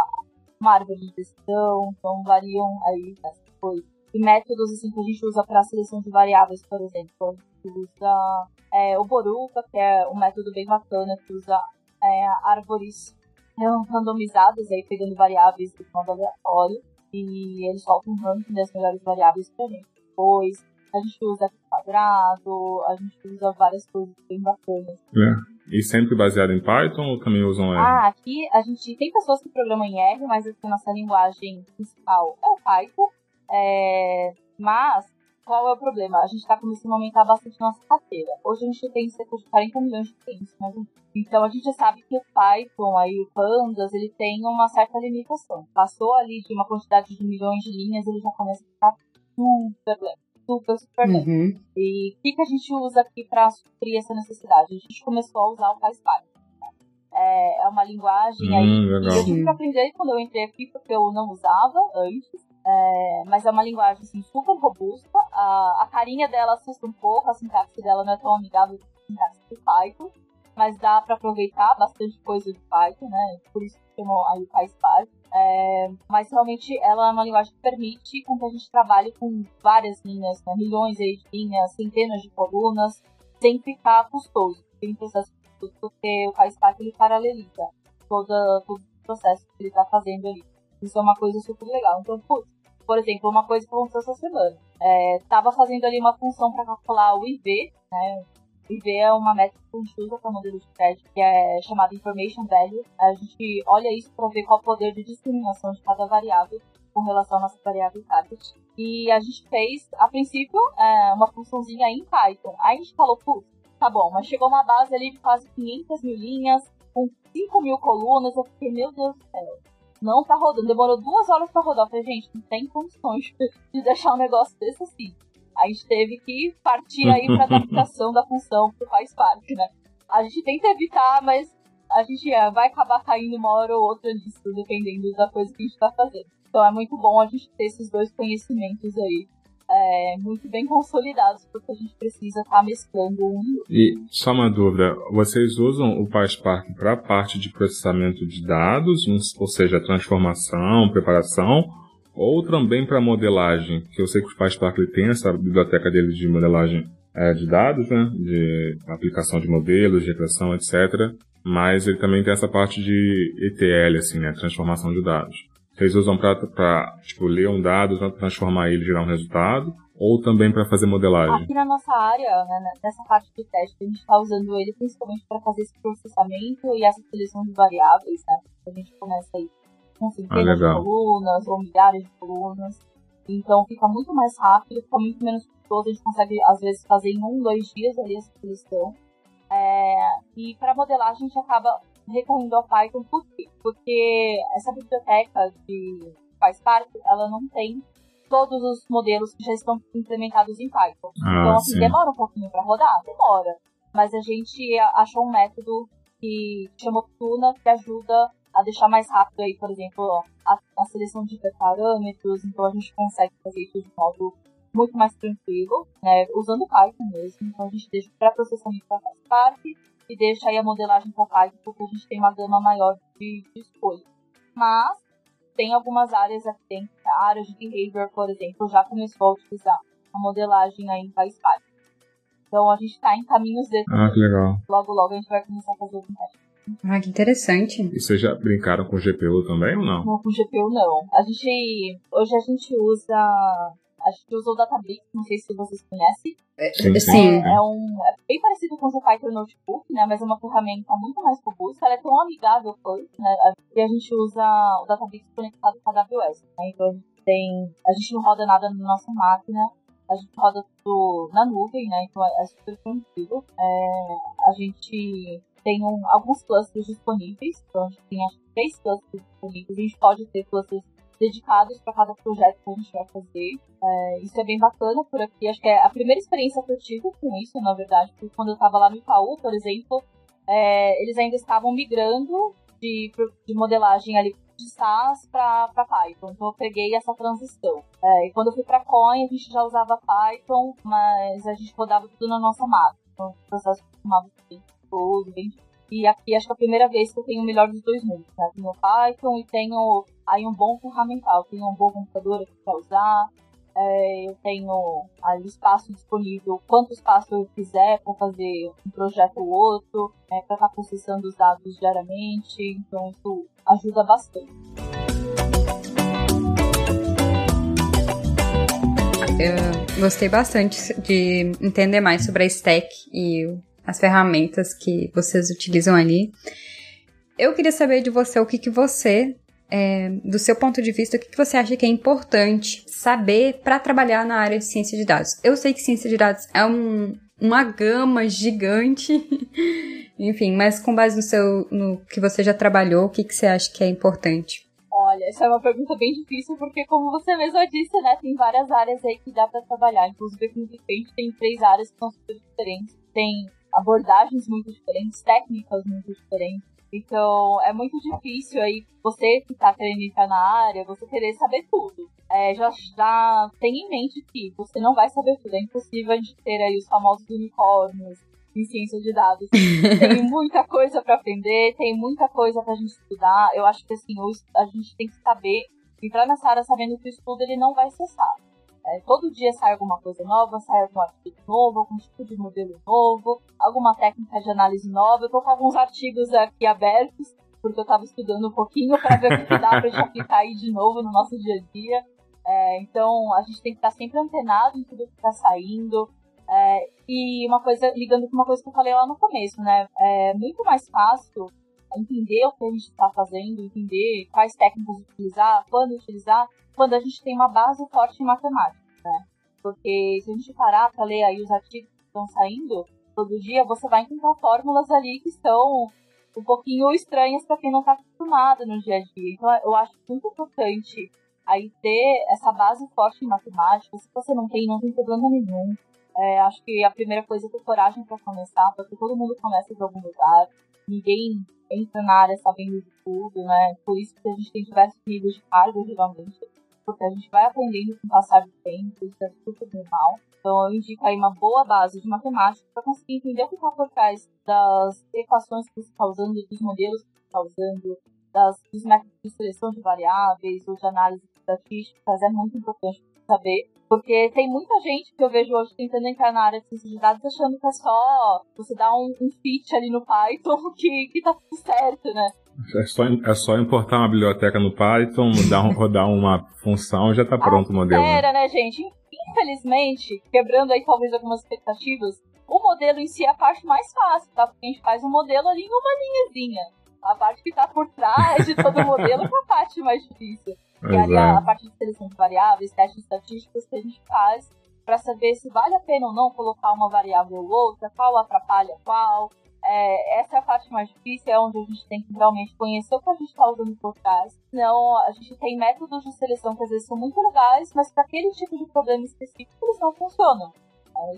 uma árvore de decisão, então variam aí essas coisas. métodos assim, que a gente usa para seleção de variáveis, por exemplo. A gente usa é, o Boruca, que é um método bem bacana, que usa é, árvores randomizadas, aí pegando variáveis de modo aleatório, e eles soltam um ranking das melhores variáveis para gente. Depois, a gente usa quadrado, a gente usa várias coisas bem bacanas. É. E sempre baseado em Python ou também usam R? Ah, aqui a gente tem pessoas que programam em R, mas a nossa linguagem principal é o Python. É, mas qual é o problema? A gente está começando a aumentar bastante nossa carteira. Hoje a gente tem cerca de 40 milhões de clientes, mas então a gente sabe que o Python, aí o Pandas, ele tem uma certa limitação. Passou ali de uma quantidade de milhões de linhas, ele já começa a ficar super lento. Super, super lento. Uhum. E o que, que a gente usa aqui para suprir essa necessidade? A gente começou a usar o PySpark. É, é uma linguagem hum, aí legal. eu tive que aprender quando eu entrei aqui, porque eu não usava antes. É, mas é uma linguagem assim, super robusta. A, a carinha dela assusta um pouco, a sintaxe dela não é tão amigável com a sintaxe do Python, mas dá para aproveitar bastante coisa de Python, né? Por isso que chamou aí o PySpark. É, mas realmente ela é uma linguagem que permite com que a gente trabalhe com várias linhas, né? milhões de linhas, centenas de colunas, sem ficar custoso, sem processo custoso, porque o PySpark ele paraleliza toda, todo o processo que ele está fazendo ali. Isso é uma coisa super legal. Então, putz, por exemplo, uma coisa que aconteceu essa semana. É, tava fazendo ali uma função para calcular o IV, né? O IV é uma métrica que a gente usa para modelo de crédito, que é chamada Information Value. A gente olha isso para ver qual o poder de discriminação de cada variável com relação à nossa variável target. E a gente fez, a princípio, é, uma funçãozinha em Python. Aí a gente falou, putz, tá bom, mas chegou uma base ali de quase 500 mil linhas, com 5 mil colunas. Eu fiquei, meu Deus do céu, não tá rodando. Demorou duas horas para rodar. Eu falei, gente, não tem condições de deixar um negócio desse assim. A gente teve que partir aí pra adaptação da função que faz parte, né? A gente tenta evitar, mas a gente é, vai acabar caindo uma hora ou outra nisso, dependendo da coisa que a gente tá fazendo. Então é muito bom a gente ter esses dois conhecimentos aí é, muito bem consolidados, porque a gente precisa estar tá mesclando um. E só uma dúvida, vocês usam o PySpark para a parte de processamento de dados, ou seja, transformação, preparação, ou também para modelagem? Que eu sei que o PySpark ele tem essa biblioteca dele de modelagem é, de dados, né, de aplicação de modelos, de regressão, etc. Mas ele também tem essa parte de ETL, assim, né, transformação de dados. Vocês usam para tipo, ler um dado, transformar ele gerar um resultado? Ou também para fazer modelagem? Aqui na nossa área, né, nessa parte de teste, a gente está usando ele principalmente para fazer esse processamento e essa seleção de variáveis, né? A gente começa aí com centenas ah, de colunas ou milhares de colunas. Então fica muito mais rápido, fica muito menos custoso. A gente consegue, às vezes, fazer em um, dois dias ali essa seleção. É, e para modelagem, a gente acaba recorrendo ao Python por quê? Porque essa biblioteca de PySpark, ela não tem todos os modelos que já estão implementados em Python. Ah, então, assim, sim. demora um pouquinho para rodar? Demora. Mas a gente achou um método que chama Tuna, que ajuda a deixar mais rápido aí, por exemplo, a, a seleção de parâmetros, então a gente consegue fazer isso de modo muito mais tranquilo, né, usando Python mesmo. Então a gente deixa o pré-processamento para PySpark e deixa aí a modelagem para Python, porque a gente tem uma gama maior de, de escolha. Mas tem algumas áreas aqui dentro, a área de behavior, por exemplo, já começou a utilizar a modelagem aí em PySpark. Então a gente está em caminhos desses. Ah, que legal. Logo, logo a gente vai começar a fazer algum teste. Ah, que interessante. E vocês já brincaram com GPU também ou não? Não, com GPU não. A gente. Hoje a gente usa a gente usou o Databricks, não sei se vocês conhecem. É, sim, sim. É, é, um, é bem parecido com o Python Notebook, né? Mas é uma ferramenta muito mais robusta. Ela é tão amigável quanto, né? E a gente usa o Databricks conectado com a AWS. Né? Então a gente tem. A gente não roda nada na nossa máquina. A gente roda tudo na nuvem, né? Então é super tranquilo. É, a gente tem alguns clusters disponíveis. Então a gente tem acho, três clusters disponíveis. A gente pode ter clusters dedicados para cada projeto que a gente vai fazer. É, isso é bem bacana por aqui. Acho que é a primeira experiência que eu tive com isso, na verdade, porque quando eu estava lá no Itaú, por exemplo, é, eles ainda estavam migrando de, de modelagem ali de SAS para Python. Então eu peguei essa transição. É, e quando eu fui para Coin, a gente já usava Python, mas a gente rodava tudo na nossa máquina. Então o processo costumava ser todo, bem e aqui acho que é a primeira vez que eu tenho o melhor dos dois mundos, né? Tenho Python e tenho aí um bom ferramental. Tenho um bom computador aqui para usar. é, eu tenho ali espaço disponível, quanto espaço eu quiser para fazer um projeto ou outro, é, para estar tá processando os dados diariamente, então isso ajuda bastante. Eu gostei bastante de entender mais sobre a stack e as ferramentas que vocês utilizam ali. Eu queria saber de você o que, que você é, do seu ponto de vista, o que você acha que é importante saber para trabalhar na área de ciência de dados? Eu sei que ciência de dados é um, uma gama gigante, enfim, mas com base no seu, no que você já trabalhou, o que, que você acha que é importante? Olha, essa é uma pergunta bem difícil, porque como você mesma disse, né, tem várias áreas aí que dá para trabalhar. Inclusive aqui no tem três áreas que são super diferentes. Tem abordagens muito diferentes, técnicas muito diferentes. Então, é muito difícil aí você que tá querendo entrar na área, você querer saber tudo. É, já, já tem em mente que você não vai saber tudo. É impossível a gente ter aí os famosos unicórnios em ciência de dados. tem muita coisa para aprender, tem muita coisa pra gente estudar. Eu acho que assim, a gente tem que saber, entrar nessa área sabendo que o estudo ele não vai cessar. É, todo dia sai alguma coisa nova, sai algum artigo novo, algum tipo de modelo novo, alguma técnica de análise nova. Eu tô com alguns artigos aqui abertos, porque eu estava estudando um pouquinho para ver o que dá pra gente aplicar aí de novo no nosso dia a dia. É, então a gente tem que estar sempre antenado em tudo que está saindo. É, e uma coisa, ligando com uma coisa que eu falei lá no começo, né? É muito mais fácil entender o que a gente está fazendo, entender quais técnicas utilizar, quando utilizar, quando a gente tem uma base forte em matemática, né? Porque se a gente parar para ler aí os artigos que estão saindo todo dia, você vai encontrar fórmulas ali que são um pouquinho estranhas para quem não está acostumado no dia a dia. Então eu acho muito importante aí ter essa base forte em matemática. Se você não tem, não tem problema nenhum. É, acho que a primeira coisa é ter coragem para começar, porque todo mundo começa de algum lugar. Ninguém entra na área sabendo de tudo, né? Por isso que a gente tem diversos níveis de carga, geralmente porque a gente vai aprendendo com o passar do tempo, isso é super normal. Então eu indico aí uma boa base de matemática para conseguir entender o que está por trás das equações que você está usando, dos modelos que você está usando, das, dos métodos de seleção de variáveis ou de análise estatísticas. É muito importante saber, porque tem muita gente que eu vejo hoje tentando entrar na área de ciência de dados achando que é só você dar um, um fit ali no Python que, que tá tudo certo, né? É só, é só importar uma biblioteca no Python, mudar, rodar uma função e já está pronto ah, o modelo. Né? Era, né, gente? Infelizmente, quebrando aí talvez algumas expectativas, o modelo em si é a parte mais fácil, tá? Porque a gente faz um modelo ali em uma linhazinha. A parte que está por trás de todo o modelo é a parte mais difícil. Que é a parte de seleção de variáveis, testes estatísticos que a gente faz para saber se vale a pena ou não colocar uma variável ou outra, qual atrapalha qual, é, essa é a parte mais difícil, é onde a gente tem que realmente conhecer o que a gente está usando por trás. Senão, a gente tem métodos de seleção que às vezes são muito legais, mas para aquele tipo de problema específico eles não funcionam.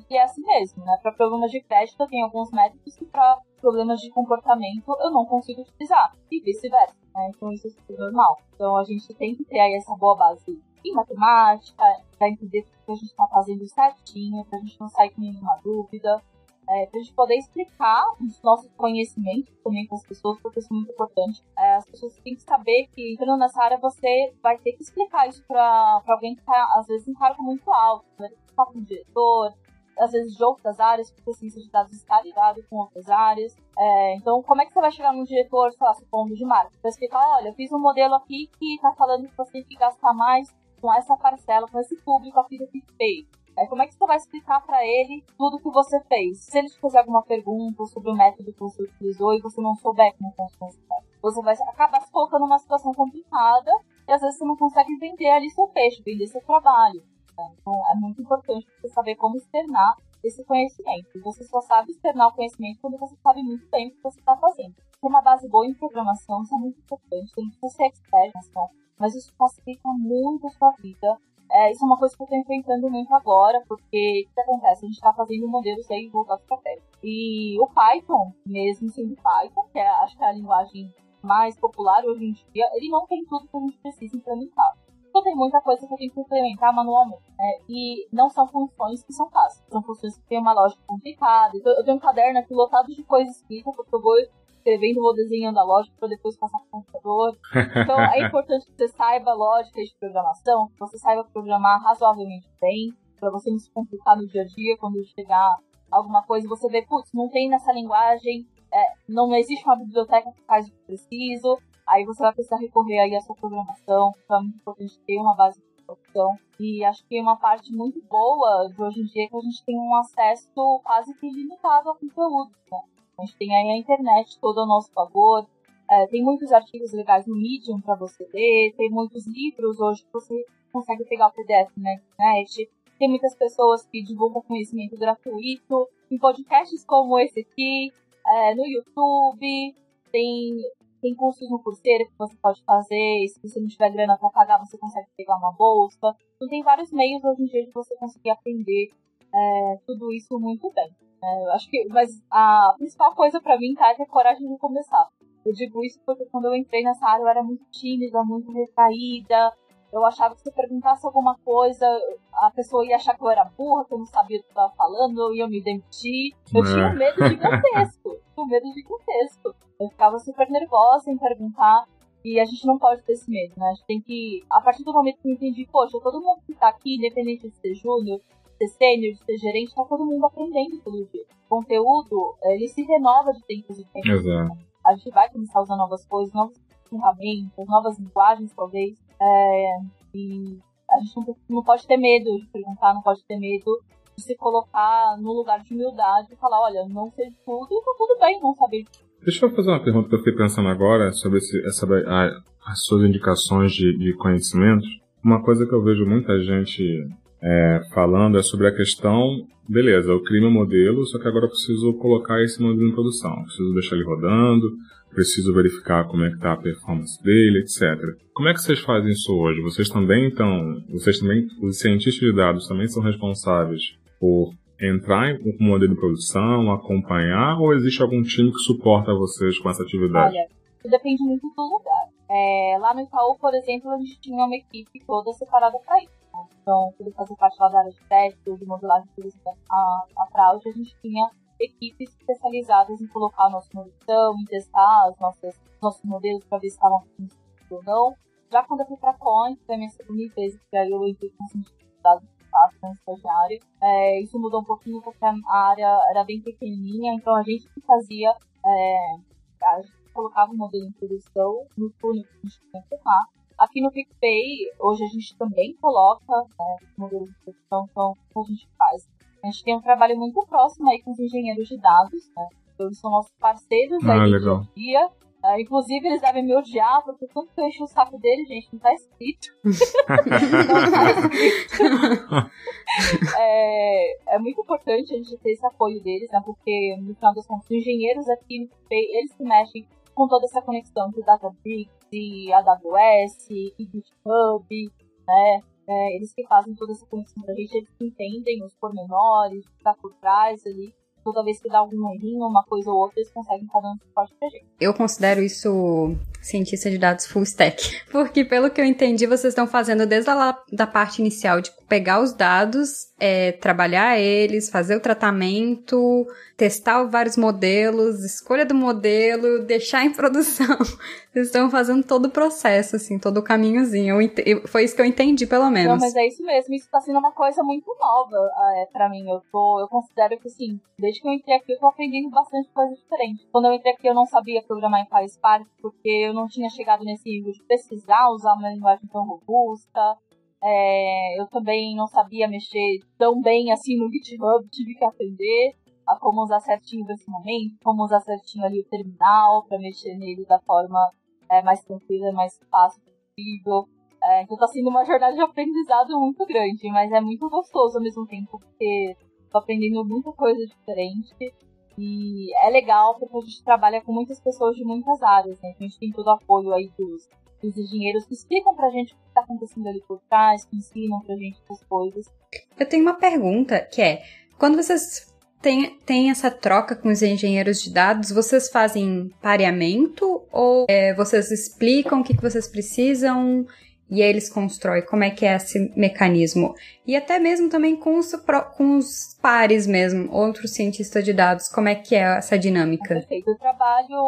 E é assim mesmo, né? Para problemas de crédito, eu tenho alguns métodos que para problemas de comportamento eu não consigo utilizar, e vice-versa. Né? Então, isso é super normal. Então, a gente tem que ter aí essa boa base em matemática, para entender o que a gente está fazendo certinho, para a gente não sair com nenhuma dúvida é, para a gente poder explicar os nossos conhecimentos também para as pessoas, porque isso é muito importante. É, as pessoas têm que saber que, entrando nessa área, você vai ter que explicar isso para alguém que está, às vezes, em cargo muito alto, vai ter que falar com o diretor, às vezes de outras áreas, porque a ciência de dados está ligado com outras áreas. É, então, como é que você vai chegar no diretor, sei lá, supondo de marketing, para explicar, olha, eu fiz um modelo aqui que está falando que você tem que gastar mais com essa parcela, com esse público aqui do PicPay. É, como é que você vai explicar para ele tudo que você fez? Se ele te fizer alguma pergunta sobre o método que você utilizou e você não souber como funciona, você vai acabar se colocando numa situação complicada e às vezes você não consegue vender ali seu peixe, vender seu trabalho. Né? Então é muito importante você saber como externar esse conhecimento. Você só sabe externar o conhecimento quando você sabe muito bem o que você está fazendo. Ter uma base boa em programação isso é muito importante. Tem que ser expert mas isso facilita muito a sua vida é, isso é uma coisa que eu estou enfrentando muito agora, porque o que acontece? A gente está fazendo modelos aí voltados para teste. E o Python, mesmo sendo Python, que é, acho que é a linguagem mais popular hoje em dia, ele não tem tudo que a gente precisa implementar. Então tem muita coisa que eu tenho que implementar manualmente. Né? E não são funções que são fáceis. São funções que têm uma lógica complicada. Então, eu tenho um caderno aqui lotado de coisas escritas, porque eu vou escrevendo, vou desenhando a lógica para depois passar para o computador. Então é importante que você saiba lógica de programação, que você saiba programar razoavelmente bem, para você não se complicar no dia a dia quando chegar alguma coisa você vê, putz, não tem nessa linguagem, é, não existe uma biblioteca que faz o que preciso, aí você vai precisar recorrer aí à sua programação, então é muito importante ter uma base de programação. E acho que uma parte muito boa de hoje em dia é que a gente tem um acesso quase que ilimitado ao conteúdo. Né? A gente tem aí a internet toda ao nosso favor, é, tem muitos artigos legais no Medium para você ler, tem muitos livros hoje que você consegue pegar o PDF na internet. Tem muitas pessoas que divulgam conhecimento gratuito em podcasts como esse aqui, é, no YouTube, tem, tem cursos no Coursera que você pode fazer, se você não tiver grana para pagar, você consegue pegar uma bolsa. Então tem vários meios hoje em dia de você conseguir aprender é, tudo isso muito bem. É, acho que, mas a principal coisa para mim tá, é ter coragem de começar. Eu digo isso porque quando eu entrei nessa área eu era muito tímida, muito retraída, eu achava que se eu perguntasse alguma coisa, a pessoa ia achar que eu era burra, que eu não sabia o que eu estava falando, eu ia me demitir. Eu é. tinha um medo gigantesco. tinha um medo gigantesco. Eu ficava super nervosa em perguntar. E a gente não pode ter esse medo, né? A gente tem que. A partir do momento que eu entendi, poxa, todo mundo que tá aqui, independente de ser júnior, ser sênior, de ser gerente, tá todo mundo aprendendo todo dia. O conteúdo, ele se renova de tempos em tempos. Exato. A gente vai começar a usar novas coisas, novas ferramentas, novas linguagens, talvez. É, e a gente não, não pode ter medo de perguntar, não pode ter medo de se colocar no lugar de humildade e falar, olha, não sei tudo e tá tudo bem não saber. Deixa eu fazer uma pergunta que eu fiquei pensando agora sobre esse, essa, a, as suas indicações de, de conhecimentos. Uma coisa que eu vejo muita gente é, falando é sobre a questão, beleza, eu crio meu modelo, só que agora eu preciso colocar esse modelo em produção. Preciso deixar ele rodando, preciso verificar como é que está a performance dele, etc. Como é que vocês fazem isso hoje? Vocês também estão, vocês também, os cientistas de dados também são responsáveis por entrar com um modelo de produção, acompanhar, ou existe algum time que suporta vocês com essa atividade? Olha, depende muito do lugar. É, lá no Itaú, por exemplo, a gente tinha uma equipe toda separada para isso. Então, tudo fazia parte lá da área de teste, de modelagem, a, a fraude, a gente tinha equipes especializadas em colocar a nossa produção, em testar os nossos, nossos modelos para ver se estavam funcionando ou não. Já quando eu fui para a Coin, foi a minha segunda vez que aí eu entrei com os dados como estagiário. É, isso mudou um pouquinho porque a área era bem pequenininha, então a gente que fazia, é, a gente colocava o modelo em produção no túnel que a gente tinha que tomar. Aqui no PicPay, hoje a gente também coloca né, modelos de produção, então o que a gente faz? A gente tem um trabalho muito próximo aí com os engenheiros de dados, né? Eles são nossos parceiros ah, aí legal. do dia. Uh, inclusive, eles devem me odiar, porque tanto que eu enchi o saco deles, gente, não tá escrito. não tá escrito. é, é muito importante a gente ter esse apoio deles, né? Porque, no final das contas, os engenheiros aqui, eles se mexem com toda essa conexão de Databricks e AWS e GitHub, né? É, eles que fazem toda essa conexão da gente, eles que entendem os pormenores, o que está por trás ali. Toda vez que dá algum errinho, uma coisa ou outra, eles conseguem estar dando suporte pra gente. Eu considero isso cientista de dados full stack. Porque, pelo que eu entendi, vocês estão fazendo desde a da parte inicial de pegar os dados, é, trabalhar eles, fazer o tratamento, testar vários modelos, escolha do modelo, deixar em produção. Vocês estão fazendo todo o processo, assim, todo o caminhozinho. Eu, foi isso que eu entendi, pelo menos. Não, mas é isso mesmo. Isso tá sendo uma coisa muito nova é, para mim. Eu, tô, eu considero que, assim, desde que eu entrei aqui, eu tô aprendendo bastante coisa diferente. Quando eu entrei aqui, eu não sabia programar em PySpark, porque eu não tinha chegado nesse nível de precisar usar uma linguagem tão robusta. É, eu também não sabia mexer tão bem assim no GitHub, tive que aprender a como usar certinho esse momento, como usar certinho ali o terminal para mexer nele da forma é, mais tranquila, mais fácil possível. É, então tá sendo uma jornada de aprendizado muito grande, mas é muito gostoso ao mesmo tempo, porque tô aprendendo muita coisa diferente. E é legal porque a gente trabalha com muitas pessoas de muitas áreas, né? A gente tem todo o apoio aí dos os engenheiros que explicam pra gente o que está acontecendo ali por trás, que ensinam pra gente as coisas. Eu tenho uma pergunta que é: quando vocês têm, têm essa troca com os engenheiros de dados, vocês fazem pareamento ou é, vocês explicam o que, que vocês precisam e aí eles constroem como é que é esse mecanismo. E até mesmo também com os, com os pares mesmo, outros cientistas de dados, como é que é essa dinâmica? Perfeito. Eu trabalho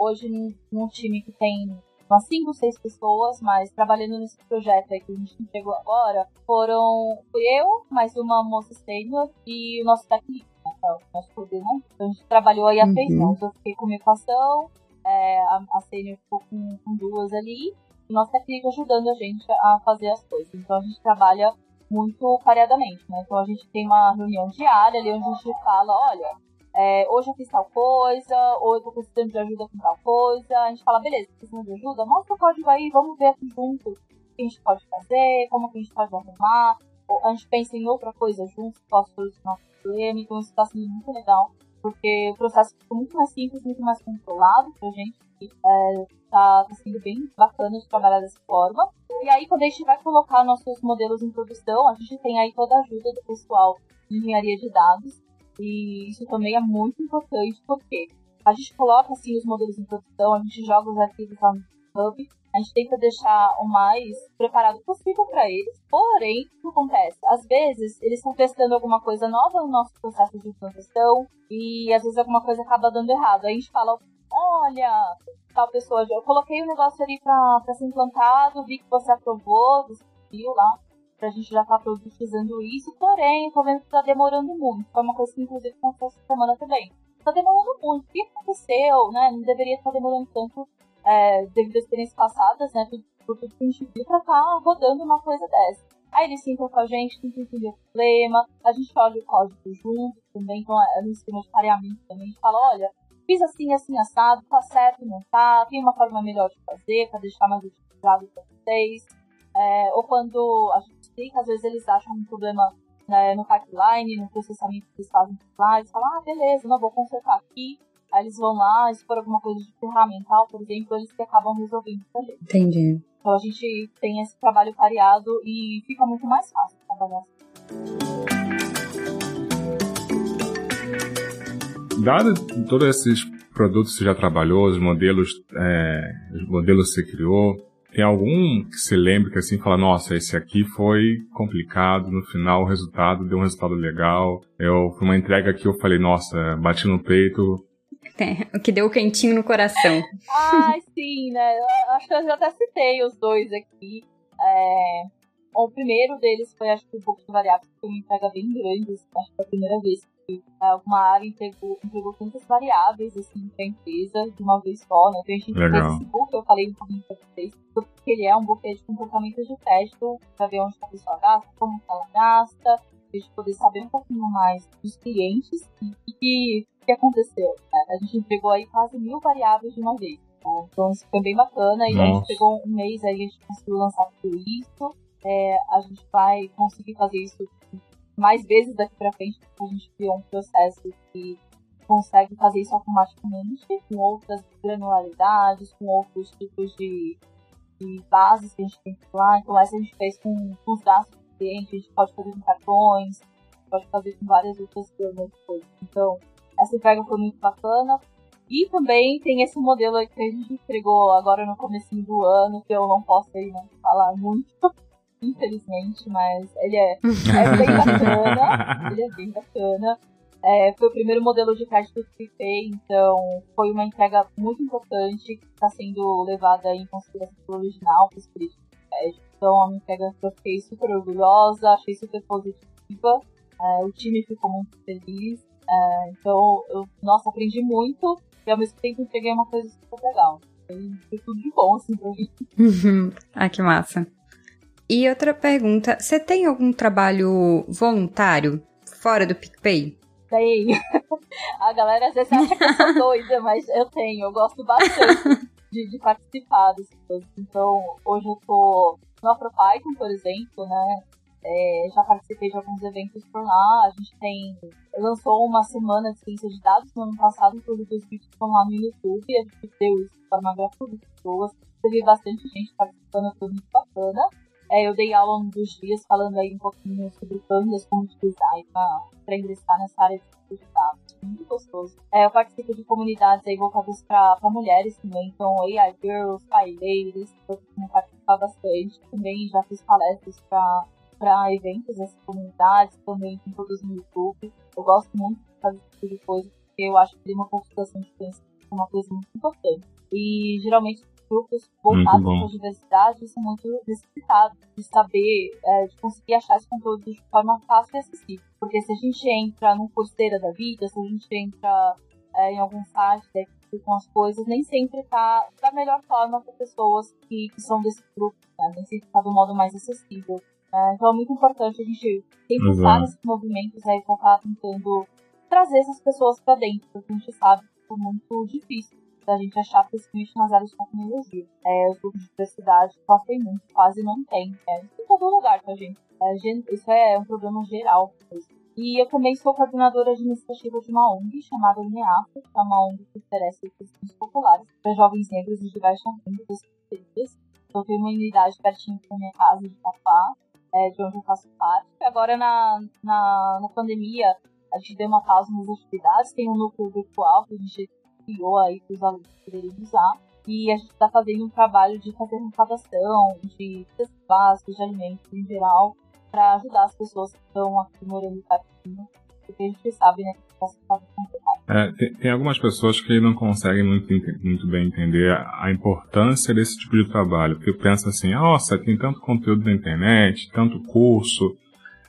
hoje num time que tem umas 5, 6 pessoas, mas trabalhando nesse projeto que a gente entregou agora, foram eu, mais uma moça sênior e o nosso técnico, né, é o nosso coordenador. Então a gente trabalhou aí a uhum. três mãos. Eu fiquei com equação, é, a, a sênior ficou com, com duas ali, nossa técnica ajudando a gente a fazer as coisas. Então a gente trabalha muito pareadamente, né? Então a gente tem uma reunião diária ali onde a gente fala, olha, é, hoje eu fiz tal coisa, ou eu tô precisando de ajuda com tal coisa. A gente fala, beleza, precisando de ajuda? Mostra o código aí, vamos ver aqui junto o que a gente pode fazer, como que a gente pode arrumar. Ou a gente pensa em outra coisa junto, posso solucionar o problema. Então isso tá sendo muito legal, porque o processo ficou muito mais simples, muito mais controlado pra gente. É, tá, tá sendo bem bacana de trabalhar dessa forma. E aí, quando a gente vai colocar nossos modelos em produção, a gente tem aí toda a ajuda do pessoal de engenharia de dados. E isso também é muito importante, porque a gente coloca assim os modelos em produção, a gente joga os arquivos lá no Hub, a gente tenta deixar o mais preparado possível para eles. Porém, o que acontece? Às vezes, eles estão testando alguma coisa nova no nosso processo de implantação e às vezes alguma coisa acaba dando errado. Aí a gente fala, olha, tal pessoa, eu coloquei o negócio ali pra ser implantado, vi que você aprovou, você viu lá, pra gente já tá produtizando isso, porém, tô vendo que tá demorando muito. Foi uma coisa que inclusive aconteceu essa semana também. Tá demorando muito. O que aconteceu, né? Não deveria estar demorando tanto é, devido às experiências passadas, né? Por tudo que a gente viu pra tá rodando uma coisa dessa. Aí eles sentam com a gente, tentam entender o problema, a gente olha o código junto também, então é no esquema de pareamento também, a gente fala, olha, fiz assim, assim, assado, tá certo, não tá, tem uma forma melhor de fazer para deixar mais utilizado para vocês. É, ou quando a gente explica, às vezes eles acham um problema né, no pipeline, no processamento que eles fazem lá, eles falam, ah, beleza, não vou consertar aqui. Aí eles vão lá, se for alguma coisa de ferramental, por exemplo, eles que acabam resolvendo pra gente. Entendi. Então a gente tem esse trabalho pareado e fica muito mais fácil trabalhar assim. Dado todos esses produtos que você já trabalhou, os modelos, é, os modelos que você criou, tem algum que você lembre que assim fala, nossa, esse aqui foi complicado, no final o resultado deu um resultado legal. Eu foi uma entrega que eu falei, nossa, bati no peito. É, o que deu quentinho no coração. ah, sim, né? Eu acho que eu já até citei os dois aqui. É, o primeiro deles foi, acho que um pouco de variável, foi uma entrega bem grande, acho que foi a primeira vez é, uma área entregou, entregou tantas variáveis assim para a empresa de uma vez só, né? Então a gente Legal. fez esse book, eu falei um pouquinho para vocês, porque ele é um book de comportamento de teste para ver onde a pessoa gasta, como ela gasta, a gente poder saber um pouquinho mais dos clientes e que que aconteceu. Né? A gente entregou aí quase mil variáveis de uma vez. Né? Então isso foi bem bacana e Nossa. a gente pegou um mês aí a gente conseguiu lançar tudo isso. É, a gente vai conseguir fazer isso mais vezes daqui para frente, a gente criou um processo que consegue fazer isso automaticamente, com outras granularidades, com outros tipos de, de bases que a gente tem que lá. Então, essa a gente fez com, com os gastos do cliente, a gente pode fazer com cartões, pode fazer com várias outras coisas. Então, essa entrega foi muito bacana. E também tem esse modelo aí que a gente entregou agora no começo do ano, que eu não posso aí, né, falar muito infelizmente, mas ele é, é bem bacana. ele é bem bacana. É, foi o primeiro modelo de crédito que fiz, então foi uma entrega muito importante que está sendo levada em consideração pelo original, para os políticos de crédito. Então, a minha entrega eu fiquei super orgulhosa, achei super positiva. É, o time ficou muito feliz. É, então, eu, nossa, aprendi muito e ao mesmo tempo entreguei uma coisa super legal. Foi, tudo de bom, assim, pra mim. ah, que massa. E outra pergunta, você tem algum trabalho voluntário fora do PicPay? Tenho. A galera às vezes acha que eu sou doida, mas eu tenho, eu gosto bastante de, de participar dessas coisas. Então, hoje eu tô no AfroPython, por exemplo, né? É, já participei de alguns eventos por lá. A gente tem lançou uma semana de ciência de dados no ano passado, inclusive os vídeos estão lá no YouTube. A gente deu isso de forma gratuita pessoas. Teve bastante gente participando, foi muito bacana. É, eu dei aula um dos dias falando aí um pouquinho sobre pandas como design para ingressar nessa área de dados. Muito gostoso. É, eu participo de comunidades aí voltadas para mulheres também, então AI Girls, Pai Ladies, eu participar bastante. Também já fiz palestras para para eventos dessas comunidades, também tem todos no YouTube. Eu gosto muito de fazer esse tipo de coisa, porque eu acho que uma construção de conhecimento é uma coisa muito importante. E geralmente grupos voltados para a diversidade são muito necessitados de saber, é, de conseguir achar esse conteúdo de forma fácil e acessível. Porque se a gente entra num Coursera da vida, se a gente entra é, em algum site né, com as coisas, nem sempre está da melhor forma para pessoas que, que, são desse grupo, né? nem sempre está do modo mais acessível. É, então é muito importante a gente sempre estar nesses movimentos aí, estar tentando trazer essas pessoas para dentro, porque a gente sabe que é muito difícil da gente achar, principalmente nas áreas de tecnologia. É, os grupos de diversidade sofrem muito, quase não tem. É, em todo lugar, tá, gente? É, isso é um problema geral. E eu também sou coordenadora administrativa de uma ONG chamada UNEAFRO, que é uma ONG que oferece cursos populares para jovens negros de baixa renda das periferias. Então, tem uma unidade pertinho da minha casa de Tafá, é, de onde eu faço parte. Agora, na, na, na pandemia, a gente deu uma pausa nas atividades, tem um núcleo virtual que a gente criou aí para os alunos poderem usar. E a gente está fazendo um trabalho de fazer arrecadação, de cestas básicas, de alimentos em geral, para ajudar as pessoas que estão aqui morando pertinho, porque a gente sabe, né, está é, tem, tem, algumas pessoas que não conseguem muito, muito bem entender a, a, importância desse tipo de trabalho, porque pensam assim, nossa, tem tanto conteúdo na internet, tanto curso.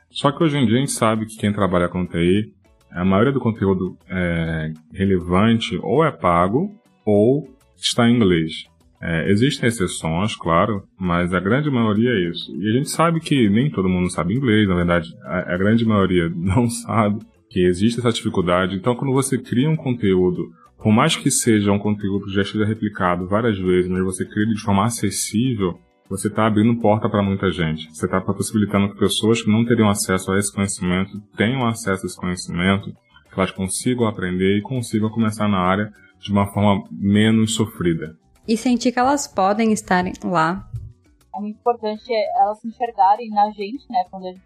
Só que hoje em dia a gente sabe que quem trabalha com TI, a maioria do conteúdo é, relevante ou é pago ou está em inglês. É, existem exceções, claro, mas a grande maioria é isso. E a gente sabe que nem todo mundo sabe inglês, na verdade, a, a grande maioria não sabe que existe essa dificuldade. Então, quando você cria um conteúdo, por mais que seja um conteúdo que já esteja replicado várias vezes, mas você cria ele de forma acessível, você está abrindo porta para muita gente. Você está possibilitando que pessoas que não teriam acesso a esse conhecimento tenham acesso a esse conhecimento, que elas consigam aprender e consigam começar na área de uma forma menos sofrida. E sentir que elas podem estar lá. É muito importante elas se enxergarem na gente, né? Quando a gente,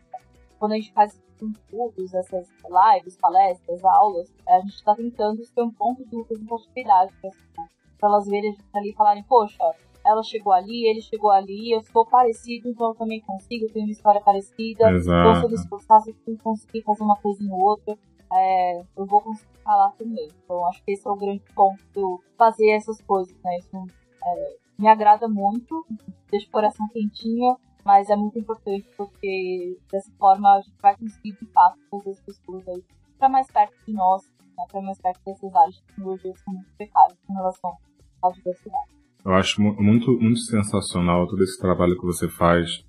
quando a gente faz estudos, essas lives, palestras, aulas, a gente está tentando ser um ponto de representatividade para elas verem a gente ali e falarem, poxa, ela chegou ali, ele chegou ali, eu sou parecido, então eu também consigo, eu tenho uma história parecida, Exato. então se eu me esforçar, se eu conseguir fazer uma coisinha ou outra, é, eu vou conseguir falar também. Então acho que esse é o grande ponto, fazer essas coisas, né? Isso é, me agrada muito, deixa o coração quentinho, mas é muito importante porque dessa forma a gente vai conseguir de fato fazer as pessoas aí para mais perto de nós, né, para mais perto dessas áreas de tecnologia que são muito precárias em relação à diversidade. Eu acho muito, muito sensacional todo esse trabalho que você faz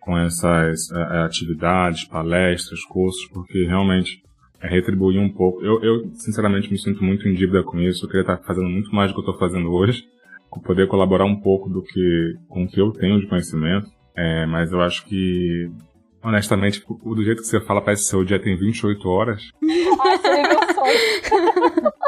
com essas é, é atividades, palestras, cursos, porque realmente retribuir um pouco. Eu, eu, sinceramente, me sinto muito em dívida com isso. Eu queria estar fazendo muito mais do que eu estou fazendo hoje, poder colaborar um pouco do que com o que eu tenho de conhecimento. É, mas eu acho que, honestamente, do jeito que você fala, parece que seu dia tem 28 horas.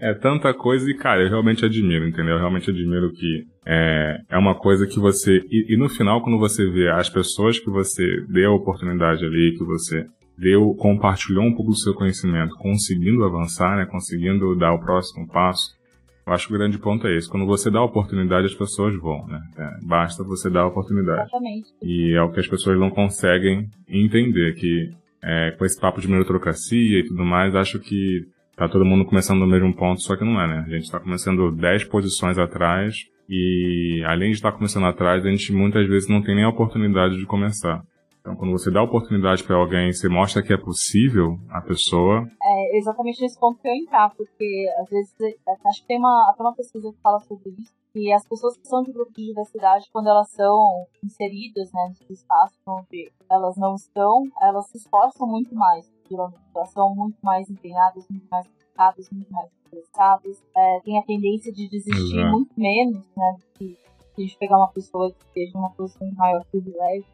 É tanta coisa e, cara, eu realmente admiro, entendeu? Eu realmente admiro que é, é uma coisa que você. E, e, no final, quando você vê as pessoas que você deu a oportunidade ali, que você deu, compartilhou um pouco do seu conhecimento, conseguindo avançar, né? Conseguindo dar o próximo passo, eu acho que o grande ponto é esse. Quando você dá a oportunidade, as pessoas vão, né? É, basta você dar a oportunidade. Exatamente. E é o que as pessoas não conseguem entender, que é, com esse papo de meritocracia e tudo mais, acho que tá todo mundo começando no mesmo ponto, só que não é, né? A gente tá começando 10 posições atrás e além de estar tá começando atrás, a gente muitas vezes não tem nem a oportunidade de começar. Então, quando você dá oportunidade para alguém, você mostra que é possível a pessoa. É exatamente nesse ponto que eu entrar, porque às vezes acho que tem uma, até uma pesquisa que fala sobre isso, que as pessoas que são de grupo de diversidade, quando elas são inseridas né, nesse espaço onde elas não estão, elas se esforçam muito mais, geralmente. Elas são muito mais empenhadas, muito mais focadas, muito mais interessadas. É, tem a tendência de desistir Exato. muito menos, né? De, de a gente pegar uma pessoa que esteja numa posição de maior privilégio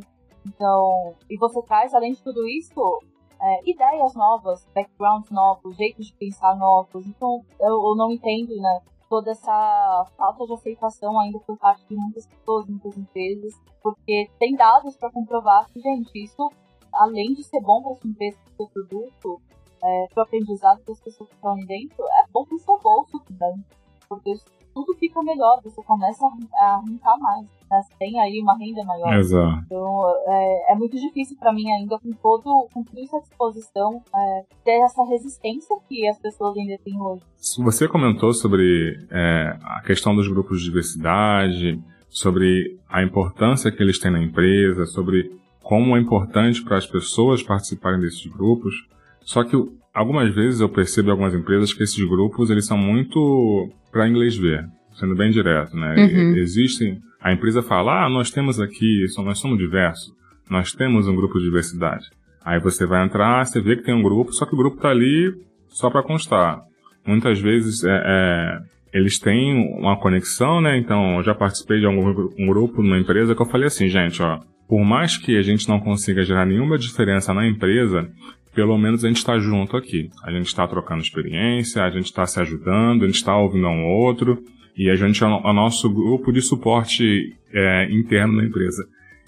então, e você traz, além de tudo isso, é, ideias novas, backgrounds novos, jeitos de pensar novos. Então, eu, eu, não entendo, né? toda essa falta de aceitação ainda por parte de muitas pessoas, muitas empresas, porque tem dados para comprovar que, gente, isso, além de ser bom para sua empresa, para o seu produto, é, para o aprendizado das pessoas que estão ali dentro, é bom para o seu bolso também, porque tudo fica melhor, você começa a arrancar mais. Né? Você tem aí uma renda maior. Exato. Então é, é muito difícil para mim ainda, com todo com isso à disposição, é, ter essa resistência que as pessoas ainda têm hoje. Você comentou sobre é, a questão dos grupos de diversidade, sobre a importância que eles têm na empresa, sobre como é importante para as pessoas participarem desses grupos. Só que algumas vezes eu percebo em algumas empresas que esses grupos eles são muito para inglês ver, sendo bem direto, né? Uhum. Existem, a empresa fala, ah, nós temos aqui, nós somos diversos, nós temos um grupo de diversidade. Aí você vai entrar, você vê que tem um grupo, só que o grupo está ali só para constar. Muitas vezes é, é, eles têm uma conexão, né? Então, eu já participei de algum um grupo numa empresa que eu falei assim, gente, ó, por mais que a gente não consiga gerar nenhuma diferença na empresa, pelo menos a gente está junto aqui. A gente está trocando experiência, a gente está se ajudando, a gente está ouvindo um outro e a gente é o nosso grupo de suporte é, interno da empresa.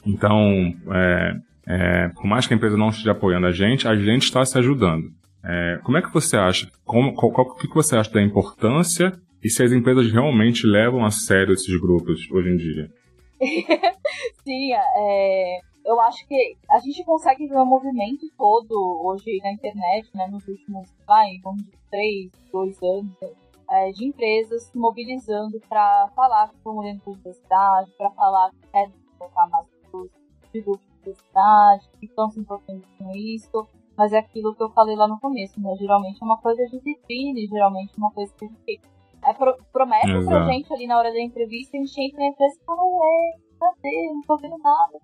Então, é, é, por mais que a empresa não esteja apoiando a gente, a gente está se ajudando. É, como é que você acha? Como, qual, qual, o que você acha da importância e se as empresas realmente levam a sério esses grupos hoje em dia? Sim, é, eu acho que a gente consegue ver o movimento todo hoje na internet, né, nos últimos, vai, vamos dizer, três, dois anos, é, de empresas se mobilizando para falar que estão morrendo por diversidade, para falar que querem colocar mais pessoas de grupo de diversidade, que estão se importando com isso, mas é aquilo que eu falei lá no começo, né, geralmente é uma coisa de vitrine, geralmente é uma coisa que a gente é, pro, promete Exato. pra gente ali na hora da entrevista, a gente entra na empresa e fala, ué, cadê? Não tô vendo nada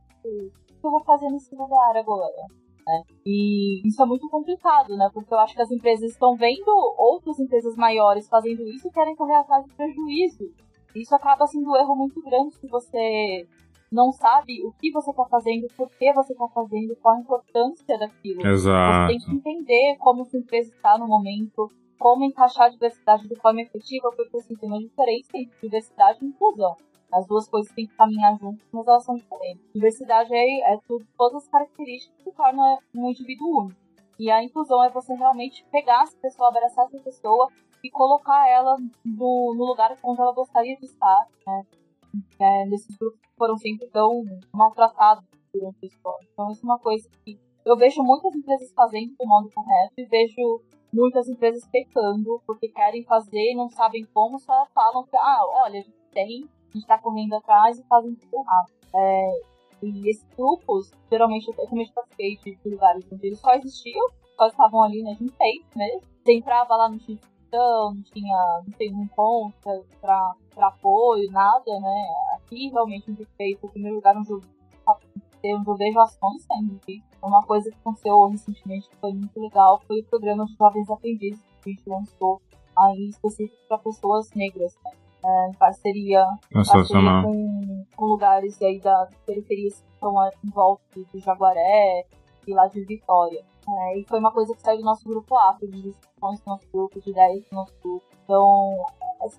que eu vou fazer nesse lugar agora? Né? E isso é muito complicado, né? Porque eu acho que as empresas estão vendo outras empresas maiores fazendo isso e querem correr atrás do prejuízo. Isso acaba sendo um erro muito grande se você não sabe o que você está fazendo, por que você está fazendo, qual a importância daquilo. Exato. Você tem que entender como sua empresa está no momento, como encaixar a diversidade de forma efetiva, porque assim, tem uma diferença entre diversidade e inclusão. As duas coisas têm que caminhar juntas, mas elas são diferentes. Diversidade é, é tudo, todas as características que tornam um indivíduo único. E a inclusão é você realmente pegar essa pessoa, abraçar essa pessoa e colocar ela no, no lugar onde ela gostaria de estar, né? É, nesses grupos que foram sempre tão maltratados durante a história. Então, isso é uma coisa que eu vejo muitas empresas fazendo do modo correto e vejo muitas empresas pecando porque querem fazer e não sabem como, só falam que, ah, olha, a gente tem gente tá correndo atrás e fazendo tudo rápido. É, e esses grupos, geralmente, eu também participei de, lugares onde eles só existiam, só estavam ali, né, de enfeite mesmo. Você entrava lá, não tinha inscrição, não tinha, não tem um ponto pra, pra apoio, nada, né. Aqui, realmente, no feito, o primeiro lugar onde eu, onde eu vejo ações disso. Uma coisa que aconteceu recentemente que foi muito legal foi o programa de Jovens Aprendizes que a gente lançou aí específico para pessoas negras, né? É, em parceria, parceria com, com, lugares aí da periferias que estão em volta do Jaguaré e lá de Vitória. É, e foi uma coisa que saiu do nosso grupo afro, de discussões do nosso grupo, de ideias do nosso grupo. Então,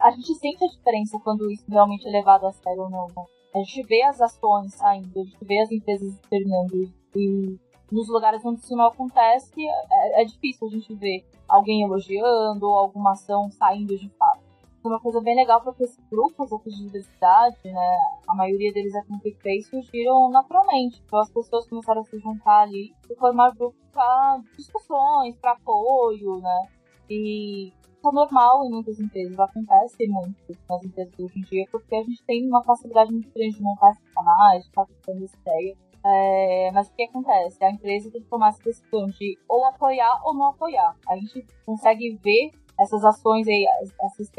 a gente sente a diferença quando isso realmente é levado a sério ou não. Né? A gente vê as ações saindo, a gente vê as empresas externando e nos lugares onde isso não acontece, é, é difícil a gente ver alguém elogiando ou alguma ação saindo de fato uma coisa bem legal porque esses grupos aqui de diversidade, né, a maioria deles aqui no PicPay surgiram naturalmente. Então as pessoas começaram a se juntar ali e formar grupos para discussões, para apoio, né? E isso é normal em muitas empresas, acontece muito nas empresas hoje em dia, porque a gente tem uma facilidade muito grande de montar esses canais, de estar essa ideia. É, mas o que acontece? A empresa tem que tomar essa decisão de ou apoiar ou não apoiar. A gente consegue ver essas ações aí, essas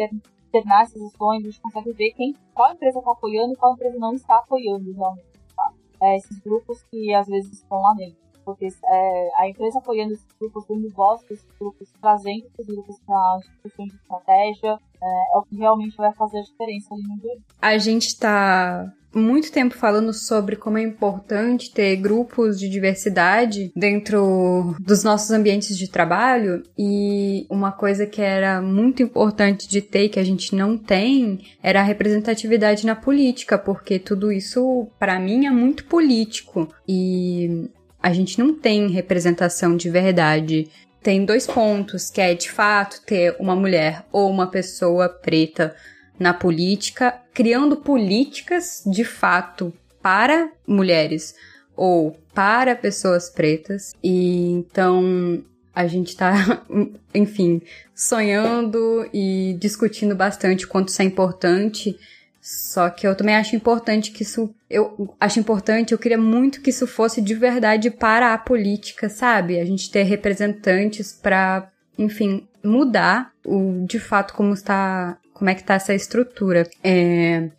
externar essas ações, a gente consegue ver quem, qual empresa está apoiando e qual empresa não está apoiando realmente. Tá? É, esses grupos que às vezes estão lá dentro. Porque é, a empresa apoiando esses grupos, dando voz para esses grupos, trazendo esses grupos para discussões de estratégia, é, é, o que realmente vai fazer a diferença ali no dia. A gente está muito tempo falando sobre como é importante ter grupos de diversidade dentro dos nossos ambientes de trabalho e uma coisa que era muito importante de ter que a gente não tem era a representatividade na política, porque tudo isso para mim é muito político. E a gente não tem representação de verdade. Tem dois pontos, que é de fato ter uma mulher ou uma pessoa preta na política, criando políticas de fato para mulheres ou para pessoas pretas. E então a gente está, enfim, sonhando e discutindo bastante quanto isso é importante. Só que eu também acho importante que isso. Eu acho importante, eu queria muito que isso fosse de verdade para a política, sabe? A gente ter representantes para, enfim, mudar o de fato como está como é que tá essa estrutura. É,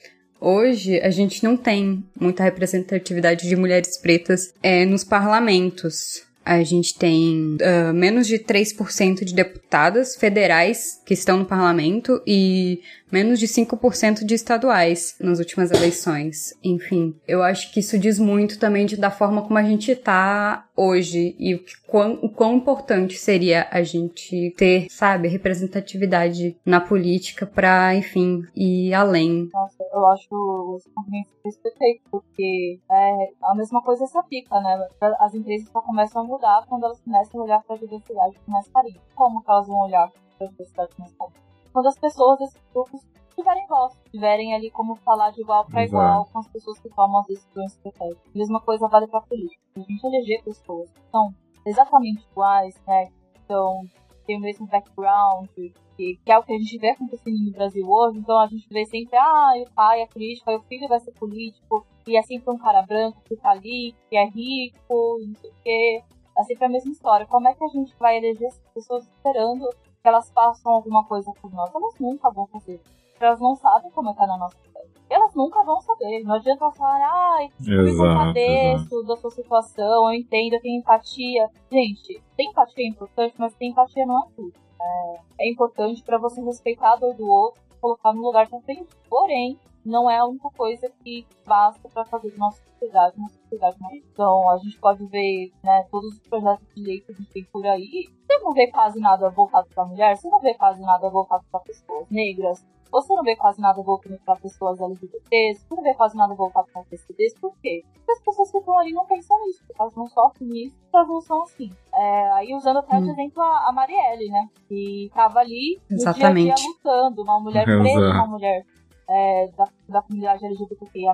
hoje a gente não tem muita representatividade de mulheres pretas é, nos parlamentos. A gente tem uh, menos de 3% de deputadas federais que estão no parlamento e menos de 5% de estaduais nas últimas eleições. Enfim, eu acho que isso diz muito também de, da forma como a gente tá hoje e o, quão, o quão importante seria a gente ter, sabe, representatividade na política para, enfim, ir além. Nossa, eu acho esse perfeito, porque é a mesma coisa essa pica, né? As empresas só começam a mudar quando elas começam a olhar para a diversidade mais carinho. Como que elas vão olhar para a diversidade mais carinho? Quando as pessoas desses grupos tiverem voz, tiverem ali como falar de igual para igual com as pessoas que tomam as decisões estratégicas. A mesma coisa vale para política. A gente eleger pessoas que são exatamente iguais, né? Então, tem o mesmo background, que, que, é o que a gente vê acontecendo no Brasil hoje. Então, a gente vê sempre, ah, o pai é político, aí o filho vai ser político, e é sempre um cara branco que tá ali, que é rico, não sei o quê. É sempre a mesma história. Como é que a gente vai eleger essas pessoas esperando que elas façam alguma coisa por nós, elas nunca vão fazer. Elas não sabem como é que tá na nossa pele. Elas nunca vão saber. Não adianta elas falarem, ai, eu me compadeço da sua situação, eu entendo, eu tenho empatia. Gente, tem empatia é importante, mas tem empatia não é tudo. É, é importante para você respeitar a dor do outro, colocar no lugar frente. Porém, não é a única coisa que basta para fazer de nossa sociedade uma sociedade mais. Então, a gente pode ver né, todos os projetos de lei que a gente tem por aí. Você não vê quase nada voltado para mulher, você não vê quase nada voltado para pessoas negras, você não vê quase nada voltado para pessoas LGBTs, você não vê quase nada voltado para PCDs. Por quê? Porque as pessoas que estão ali não pensam nisso, elas não sofrem nisso, elas não são assim. É, aí usando até hum. de exemplo a, a Marielle, né? Que estava ali no Exatamente. dia a dia lutando, uma mulher preta, uma mulher é, da, da comunidade LGBTQIA+,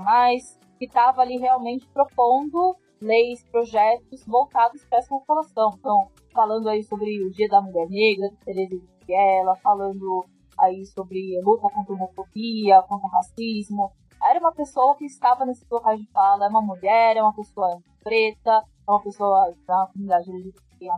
que estava ali realmente propondo leis, projetos voltados para essa população. Então, falando aí sobre o Dia da Mulher Negra, Tereza Viela, falando aí sobre luta contra a homofobia, contra o racismo. Era uma pessoa que estava nesse local de fala, é uma mulher, é uma pessoa preta, é uma pessoa da comunidade LGBTQIA+,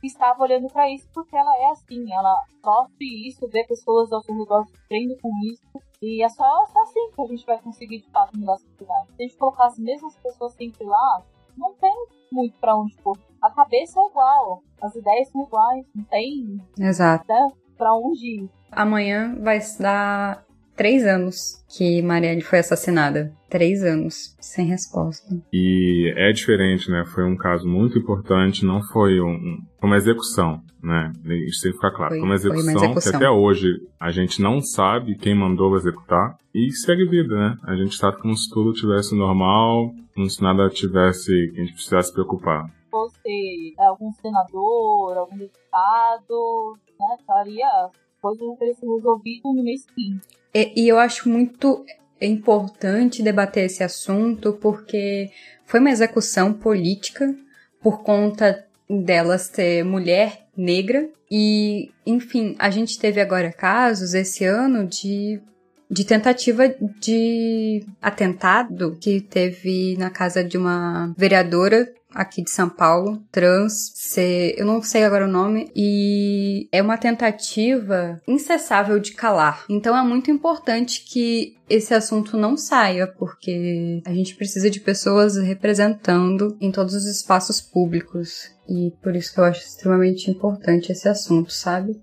que estava olhando para isso porque ela é assim, ela sofre isso, vê pessoas ao seu redor sofrendo com isso, e é só, só assim que a gente vai conseguir de fato mudar a sociedade. Se a gente colocar as mesmas pessoas sempre lá, não tem muito para onde pôr. A cabeça é igual, as ideias são iguais, não tem. Exato. Né, pra onde ir. Amanhã vai dar três anos que Marielle foi assassinada. Três anos, sem resposta. E é diferente, né? Foi um caso muito importante, não foi um, uma execução, né? Isso tem que ficar claro. Foi, foi uma, execução, foi uma execução que até hoje a gente não sabe quem mandou executar e segue vida, né? A gente está como se tudo tivesse normal, como se nada tivesse que a gente precisasse se preocupar. Fosse algum senador, algum deputado, né? Estaria coisa ter sido resolvida no mês seguinte. E, e eu acho muito importante debater esse assunto porque foi uma execução política por conta delas ter mulher negra e, enfim, a gente teve agora casos esse ano de de tentativa de atentado que teve na casa de uma vereadora aqui de São Paulo, trans, ser, eu não sei agora o nome, e é uma tentativa incessável de calar. Então é muito importante que esse assunto não saia, porque a gente precisa de pessoas representando em todos os espaços públicos. E por isso que eu acho extremamente importante esse assunto, sabe?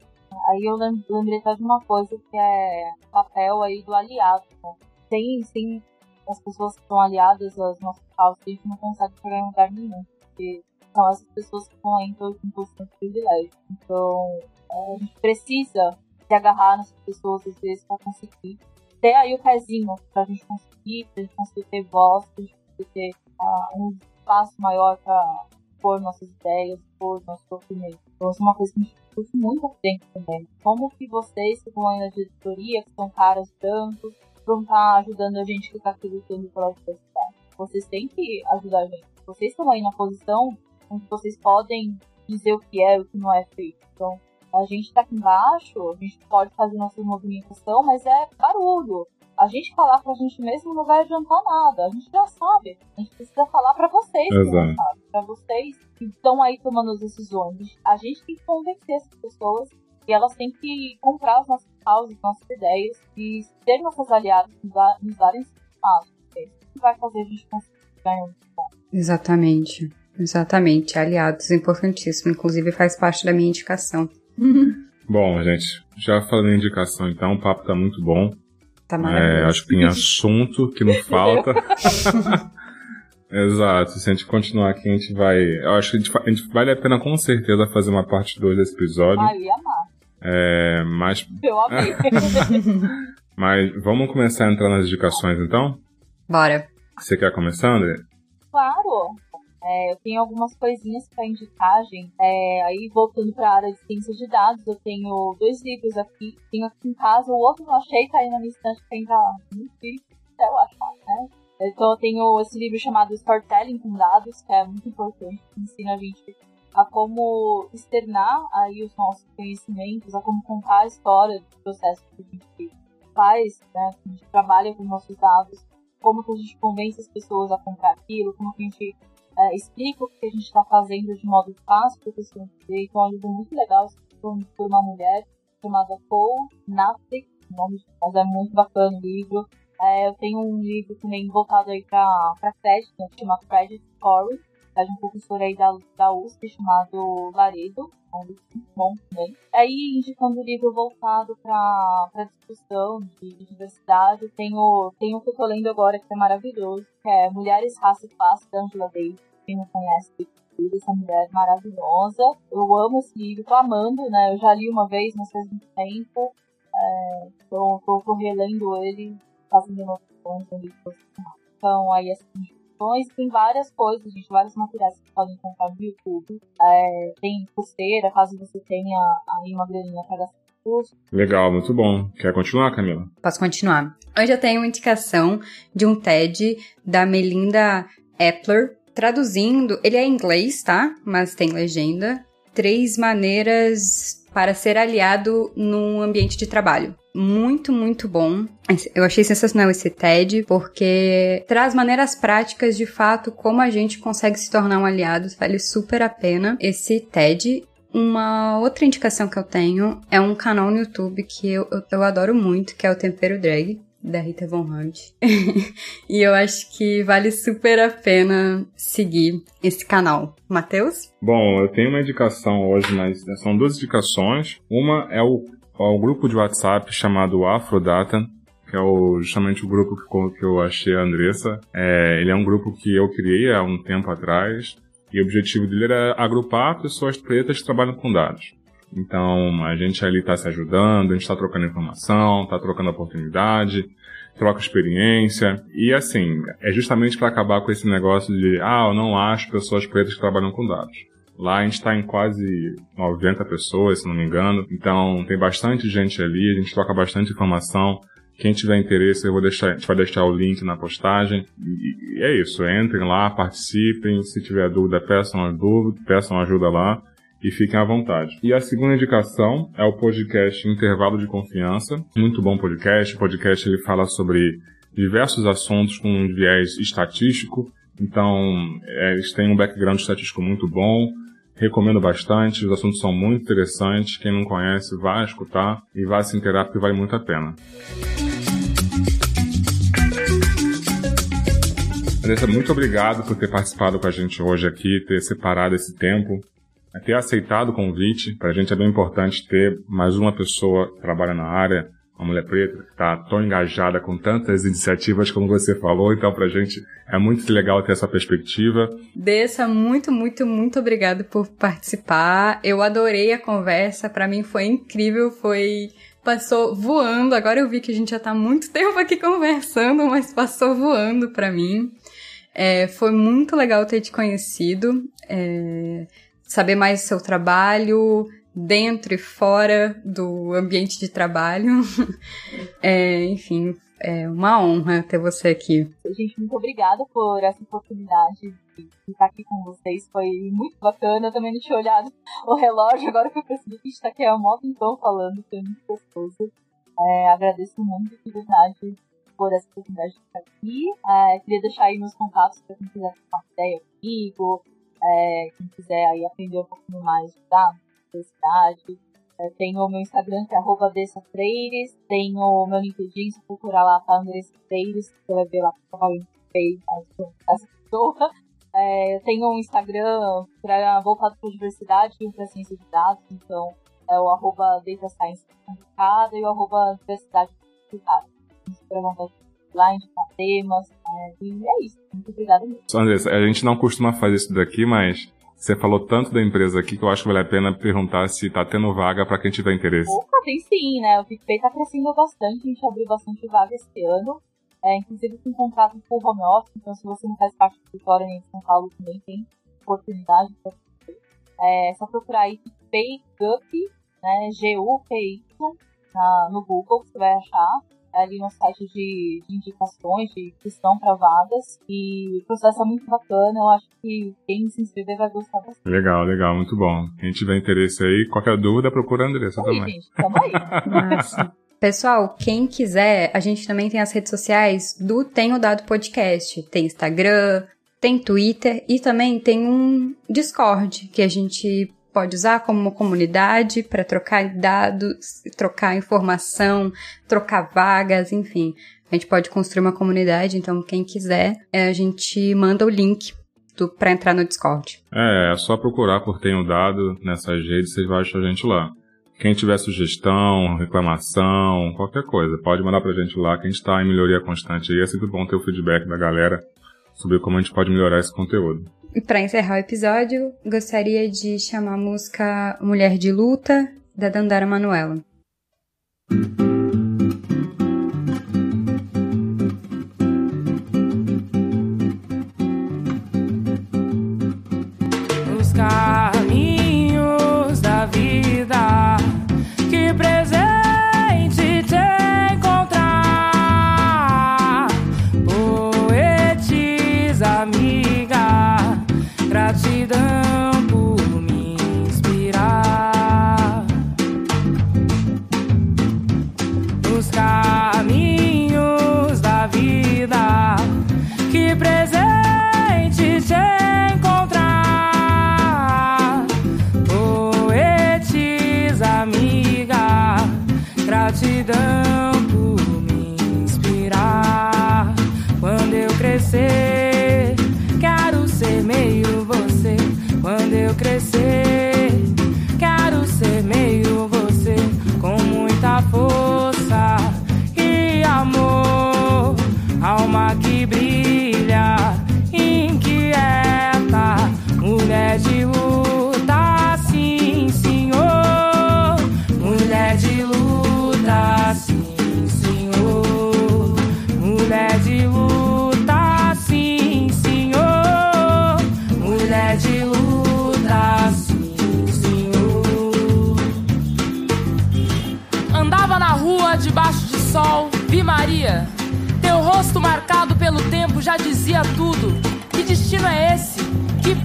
Aí eu lembrei de uma coisa que é papel aí do aliado. Né? Tem, tem as pessoas que estão aliadas às nossas causas, a gente não consegue chegar em lugar nenhum, porque são essas pessoas que estão aí em posição de privilégio. Então, é, a gente precisa se agarrar nessas pessoas, às vezes, para conseguir ter aí o pezinho para a gente conseguir, para a gente conseguir ter voz, para a gente conseguir ter uh, um espaço maior para pôr nossas ideias, pôr nosso sofrimento. Então, isso é uma coisa que a gente discute muito frente também. Como que vocês, que estão aí na diretoria, que são caras brancos, vão estar tá ajudando a gente que está aqui lutando pela diversidade? Vocês têm que ajudar a gente. Vocês estão aí na posição onde vocês podem dizer o que é e o que não é feito. Então, a gente tá aqui embaixo, a gente pode fazer nossa movimentação, mas é barulho. A gente falar pra gente mesmo não vai adiantar nada. A gente já sabe. A gente precisa falar para vocês, para vocês que estão aí tomando as decisões. A gente tem que convencer essas pessoas e elas têm que comprar as nossas causas, nossas ideias e ser nossas aliadas, nos, darem espaço. Isso que vai fazer a gente conseguir ganhar um Exatamente. Exatamente, aliados, importantíssimo. Inclusive faz parte da minha indicação. Bom, gente, já falando em indicação, então, o papo tá muito bom. Tá maravilhoso. É, acho que tem assunto que não falta. Exato, se a gente continuar aqui, a gente vai. Eu acho que a gente, a gente vale a pena com certeza fazer uma parte 2 desse episódio. Ah, eu ia amar. É, mas. Eu amei. mas vamos começar a entrar nas indicações então? Bora. Você quer começar, André? Claro. É, eu tenho algumas coisinhas para indicar, gente. É, aí, voltando para a área de ciência de dados, eu tenho dois livros aqui. Tenho aqui em casa, o outro não achei, tá aí na minha estante que ainda não sei até eu achar, né? Então, eu tenho esse livro chamado Storytelling com Dados, que é muito importante, que ensina a gente a como externar aí os nossos conhecimentos, a como contar a história do processo que a gente faz, né? Que a gente trabalha com nossos dados, como que a gente convence as pessoas a comprar aquilo, como que a gente é, explica o que a gente está fazendo de modo fácil para a pessoa entender. Então, é um livro muito legal, por uma mulher chamada Cole Nathick, nome, mas é muito bacana o livro. É, eu tenho um livro também voltado aí para crédito, né, que chama Credit Story, de um professor aí da, da USP chamado Laredo, bom também. Aí, indicando o livro voltado para discussão de, de diversidade, tenho, tenho um que eu tô lendo agora que é maravilhoso, que é Mulheres, Raça e Classe, da Angela Davis quem não conhece essa mulher maravilhosa. Eu amo esse livro, tô amando, né? Eu já li uma vez, mas faz muito tempo. É, tô, tô, tô relendo ele, fazendo anotações no livro. Então, aí essas indicações. Tem várias coisas, gente, vários materiais que você pode encontrar no YouTube. É, tem pulseira, caso você tenha aí uma graninha para gastar Legal, muito bom. Quer continuar, Camila? Posso continuar. Hoje eu tenho uma indicação de um TED da Melinda Epler, Traduzindo, ele é em inglês, tá? Mas tem legenda. Três maneiras para ser aliado num ambiente de trabalho. Muito, muito bom. Eu achei sensacional esse TED, porque traz maneiras práticas de fato como a gente consegue se tornar um aliado. Vale super a pena esse TED. Uma outra indicação que eu tenho é um canal no YouTube que eu, eu, eu adoro muito, que é o Tempero Drag da Rita Von Hunt. e eu acho que vale super a pena seguir esse canal. Matheus? Bom, eu tenho uma indicação hoje, mas são duas indicações. Uma é o, é o grupo de WhatsApp chamado Afrodata, que é o, justamente o grupo que, que eu achei a Andressa. É, ele é um grupo que eu criei há um tempo atrás. E o objetivo dele era agrupar pessoas pretas que trabalham com dados. Então, a gente ali está se ajudando, a gente está trocando informação, está trocando oportunidade, troca experiência. E assim, é justamente para acabar com esse negócio de, ah, eu não acho pessoas pretas que trabalham com dados. Lá a gente está em quase 90 pessoas, se não me engano. Então tem bastante gente ali, a gente troca bastante informação. Quem tiver interesse, eu vou deixar, a gente vai deixar o link na postagem. E, é isso, entrem lá, participem. Se tiver dúvida, peçam dúvida, peçam ajuda lá e fiquem à vontade. E a segunda indicação é o podcast Intervalo de Confiança. Muito bom podcast. O podcast ele fala sobre diversos assuntos com um viés estatístico. Então, é, eles têm um background estatístico muito bom. Recomendo bastante, os assuntos são muito interessantes. Quem não conhece, vai escutar e vai se inteirar porque vale muito a pena. Andressa, muito obrigado por ter participado com a gente hoje aqui, ter separado esse tempo ter aceitado o convite. Para a gente é bem importante ter mais uma pessoa que trabalha na área uma mulher preta, que está tão engajada com tantas iniciativas como você falou, então pra gente é muito legal ter essa perspectiva. Dessa, muito, muito, muito obrigado por participar. Eu adorei a conversa, para mim foi incrível, foi passou voando. Agora eu vi que a gente já tá muito tempo aqui conversando, mas passou voando para mim. É, foi muito legal ter te conhecido, é, saber mais do seu trabalho, dentro e fora do ambiente de trabalho. é, enfim, é uma honra ter você aqui. Gente, muito obrigada por essa oportunidade de estar aqui com vocês. Foi muito bacana. Eu também não tinha olhado o relógio, agora que eu percebi que a está aqui há um tempão falando, foi muito gostoso. É, agradeço muito de verdade por essa oportunidade de estar aqui. É, queria deixar aí meus contatos para quem quiser uma ideia comigo, é, quem quiser aí aprender um pouquinho mais da universidade. É, tenho o meu Instagram, que é arroba Freires. Tenho o meu LinkedIn, se procurar lá, tá Andressa Freires. Você vai ver lá eu feio essa pessoa. É, eu tenho um Instagram pra, voltado para diversidade e para ciência de dados. Então, é o arroba Data Science e o arroba Diversidade Complicada lá, indicar temas. É, e é isso. Muito obrigada. Andressa, a gente não costuma fazer isso daqui, mas você falou tanto da empresa aqui que eu acho que vale a pena perguntar se tá tendo vaga para quem tiver interesse. Opa, tem sim, né? O PicPay tá crescendo bastante, a gente abriu bastante vaga esse ano. É, inclusive com contrato com home office, então se você não faz parte do escritório em São Paulo também tem oportunidade para é, só procurar aí PicPay Gup, né? G-U-P-Y no Google, você vai achar ali no site de, de indicações de inscrição para vagas. E o processo é muito bacana. Eu acho que quem se inscrever vai gostar bastante. Legal, legal, muito bom. Quem tiver interesse aí, qualquer dúvida, procura a Andressa aí, também. Gente, tamo aí. Pessoal, quem quiser, a gente também tem as redes sociais do Tenho Dado Podcast. Tem Instagram, tem Twitter e também tem um Discord que a gente pode usar como uma comunidade para trocar dados, trocar informação, trocar vagas, enfim. A gente pode construir uma comunidade, então quem quiser, é, a gente manda o link para entrar no Discord. É, é só procurar por Tenho Dado nessas redes, vocês vão achar a gente lá. Quem tiver sugestão, reclamação, qualquer coisa, pode mandar pra gente lá, que a gente tá em melhoria constante e é sempre bom ter o feedback da galera sobre como a gente pode melhorar esse conteúdo. E para encerrar o episódio, gostaria de chamar a música Mulher de Luta, da Dandara Manuela.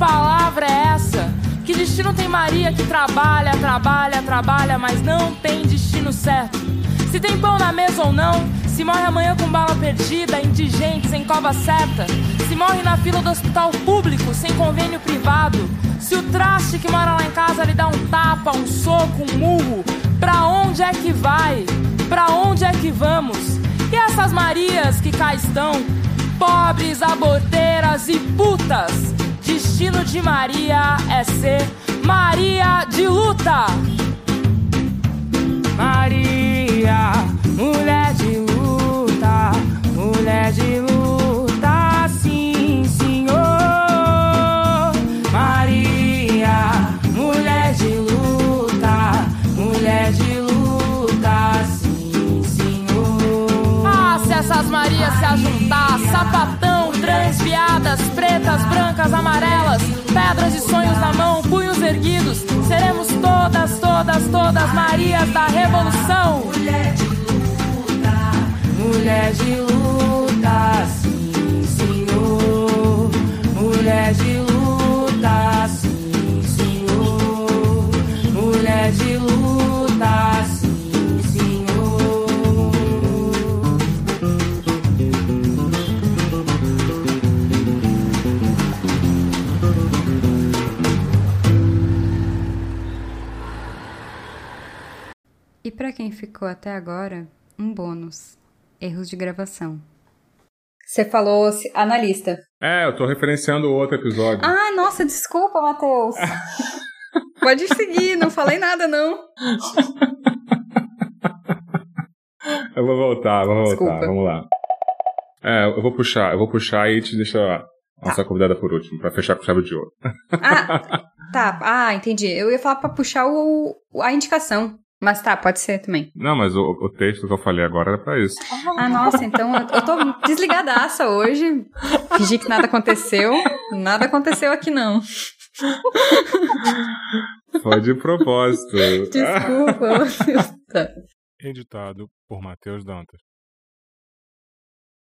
Palavra é essa? Que destino tem Maria que trabalha, trabalha, trabalha, mas não tem destino certo? Se tem pão na mesa ou não, se morre amanhã com bala perdida, indigente, sem cova certa, se morre na fila do hospital público, sem convênio privado, se o traste que mora lá em casa lhe dá um tapa, um soco, um murro, pra onde é que vai? Pra onde é que vamos? E essas Marias que cá estão, pobres, aborteiras e putas. Destino de Maria é ser Maria de luta. Maria, mulher de luta, mulher de luta, sim, senhor. Maria, mulher de luta, mulher de luta, sim, senhor. Ah, se essas Marias se ajuntar, sapatão, transviadas, pretas, brancas, amarelas, pedras e sonhos na mão, punhos erguidos, seremos todas, todas, todas Marias da Revolução. Mulher de luta, mulher de luta, sim, senhor. Mulher de luta, para quem ficou até agora, um bônus: erros de gravação. Você falou analista. É, eu tô referenciando outro episódio. Ah, nossa, desculpa, Matheus. Pode seguir, não falei nada, não. Eu vou voltar, vou voltar, Desculpa. vamos lá. É, eu vou puxar, eu vou puxar e te deixar a Tá. nossa convidada por último, pra fechar com chave de ouro. Ah, tá. Ah, entendi. Eu ia falar pra puxar o, o- a indicação. Mas tá, pode ser também. Não, mas o, o texto que eu falei agora era pra isso. Ah, nossa, então eu, eu tô desligadaça hoje. Fingi que nada aconteceu. Nada aconteceu aqui, não. Foi de propósito. Desculpa. Editado por Matheus Dantas.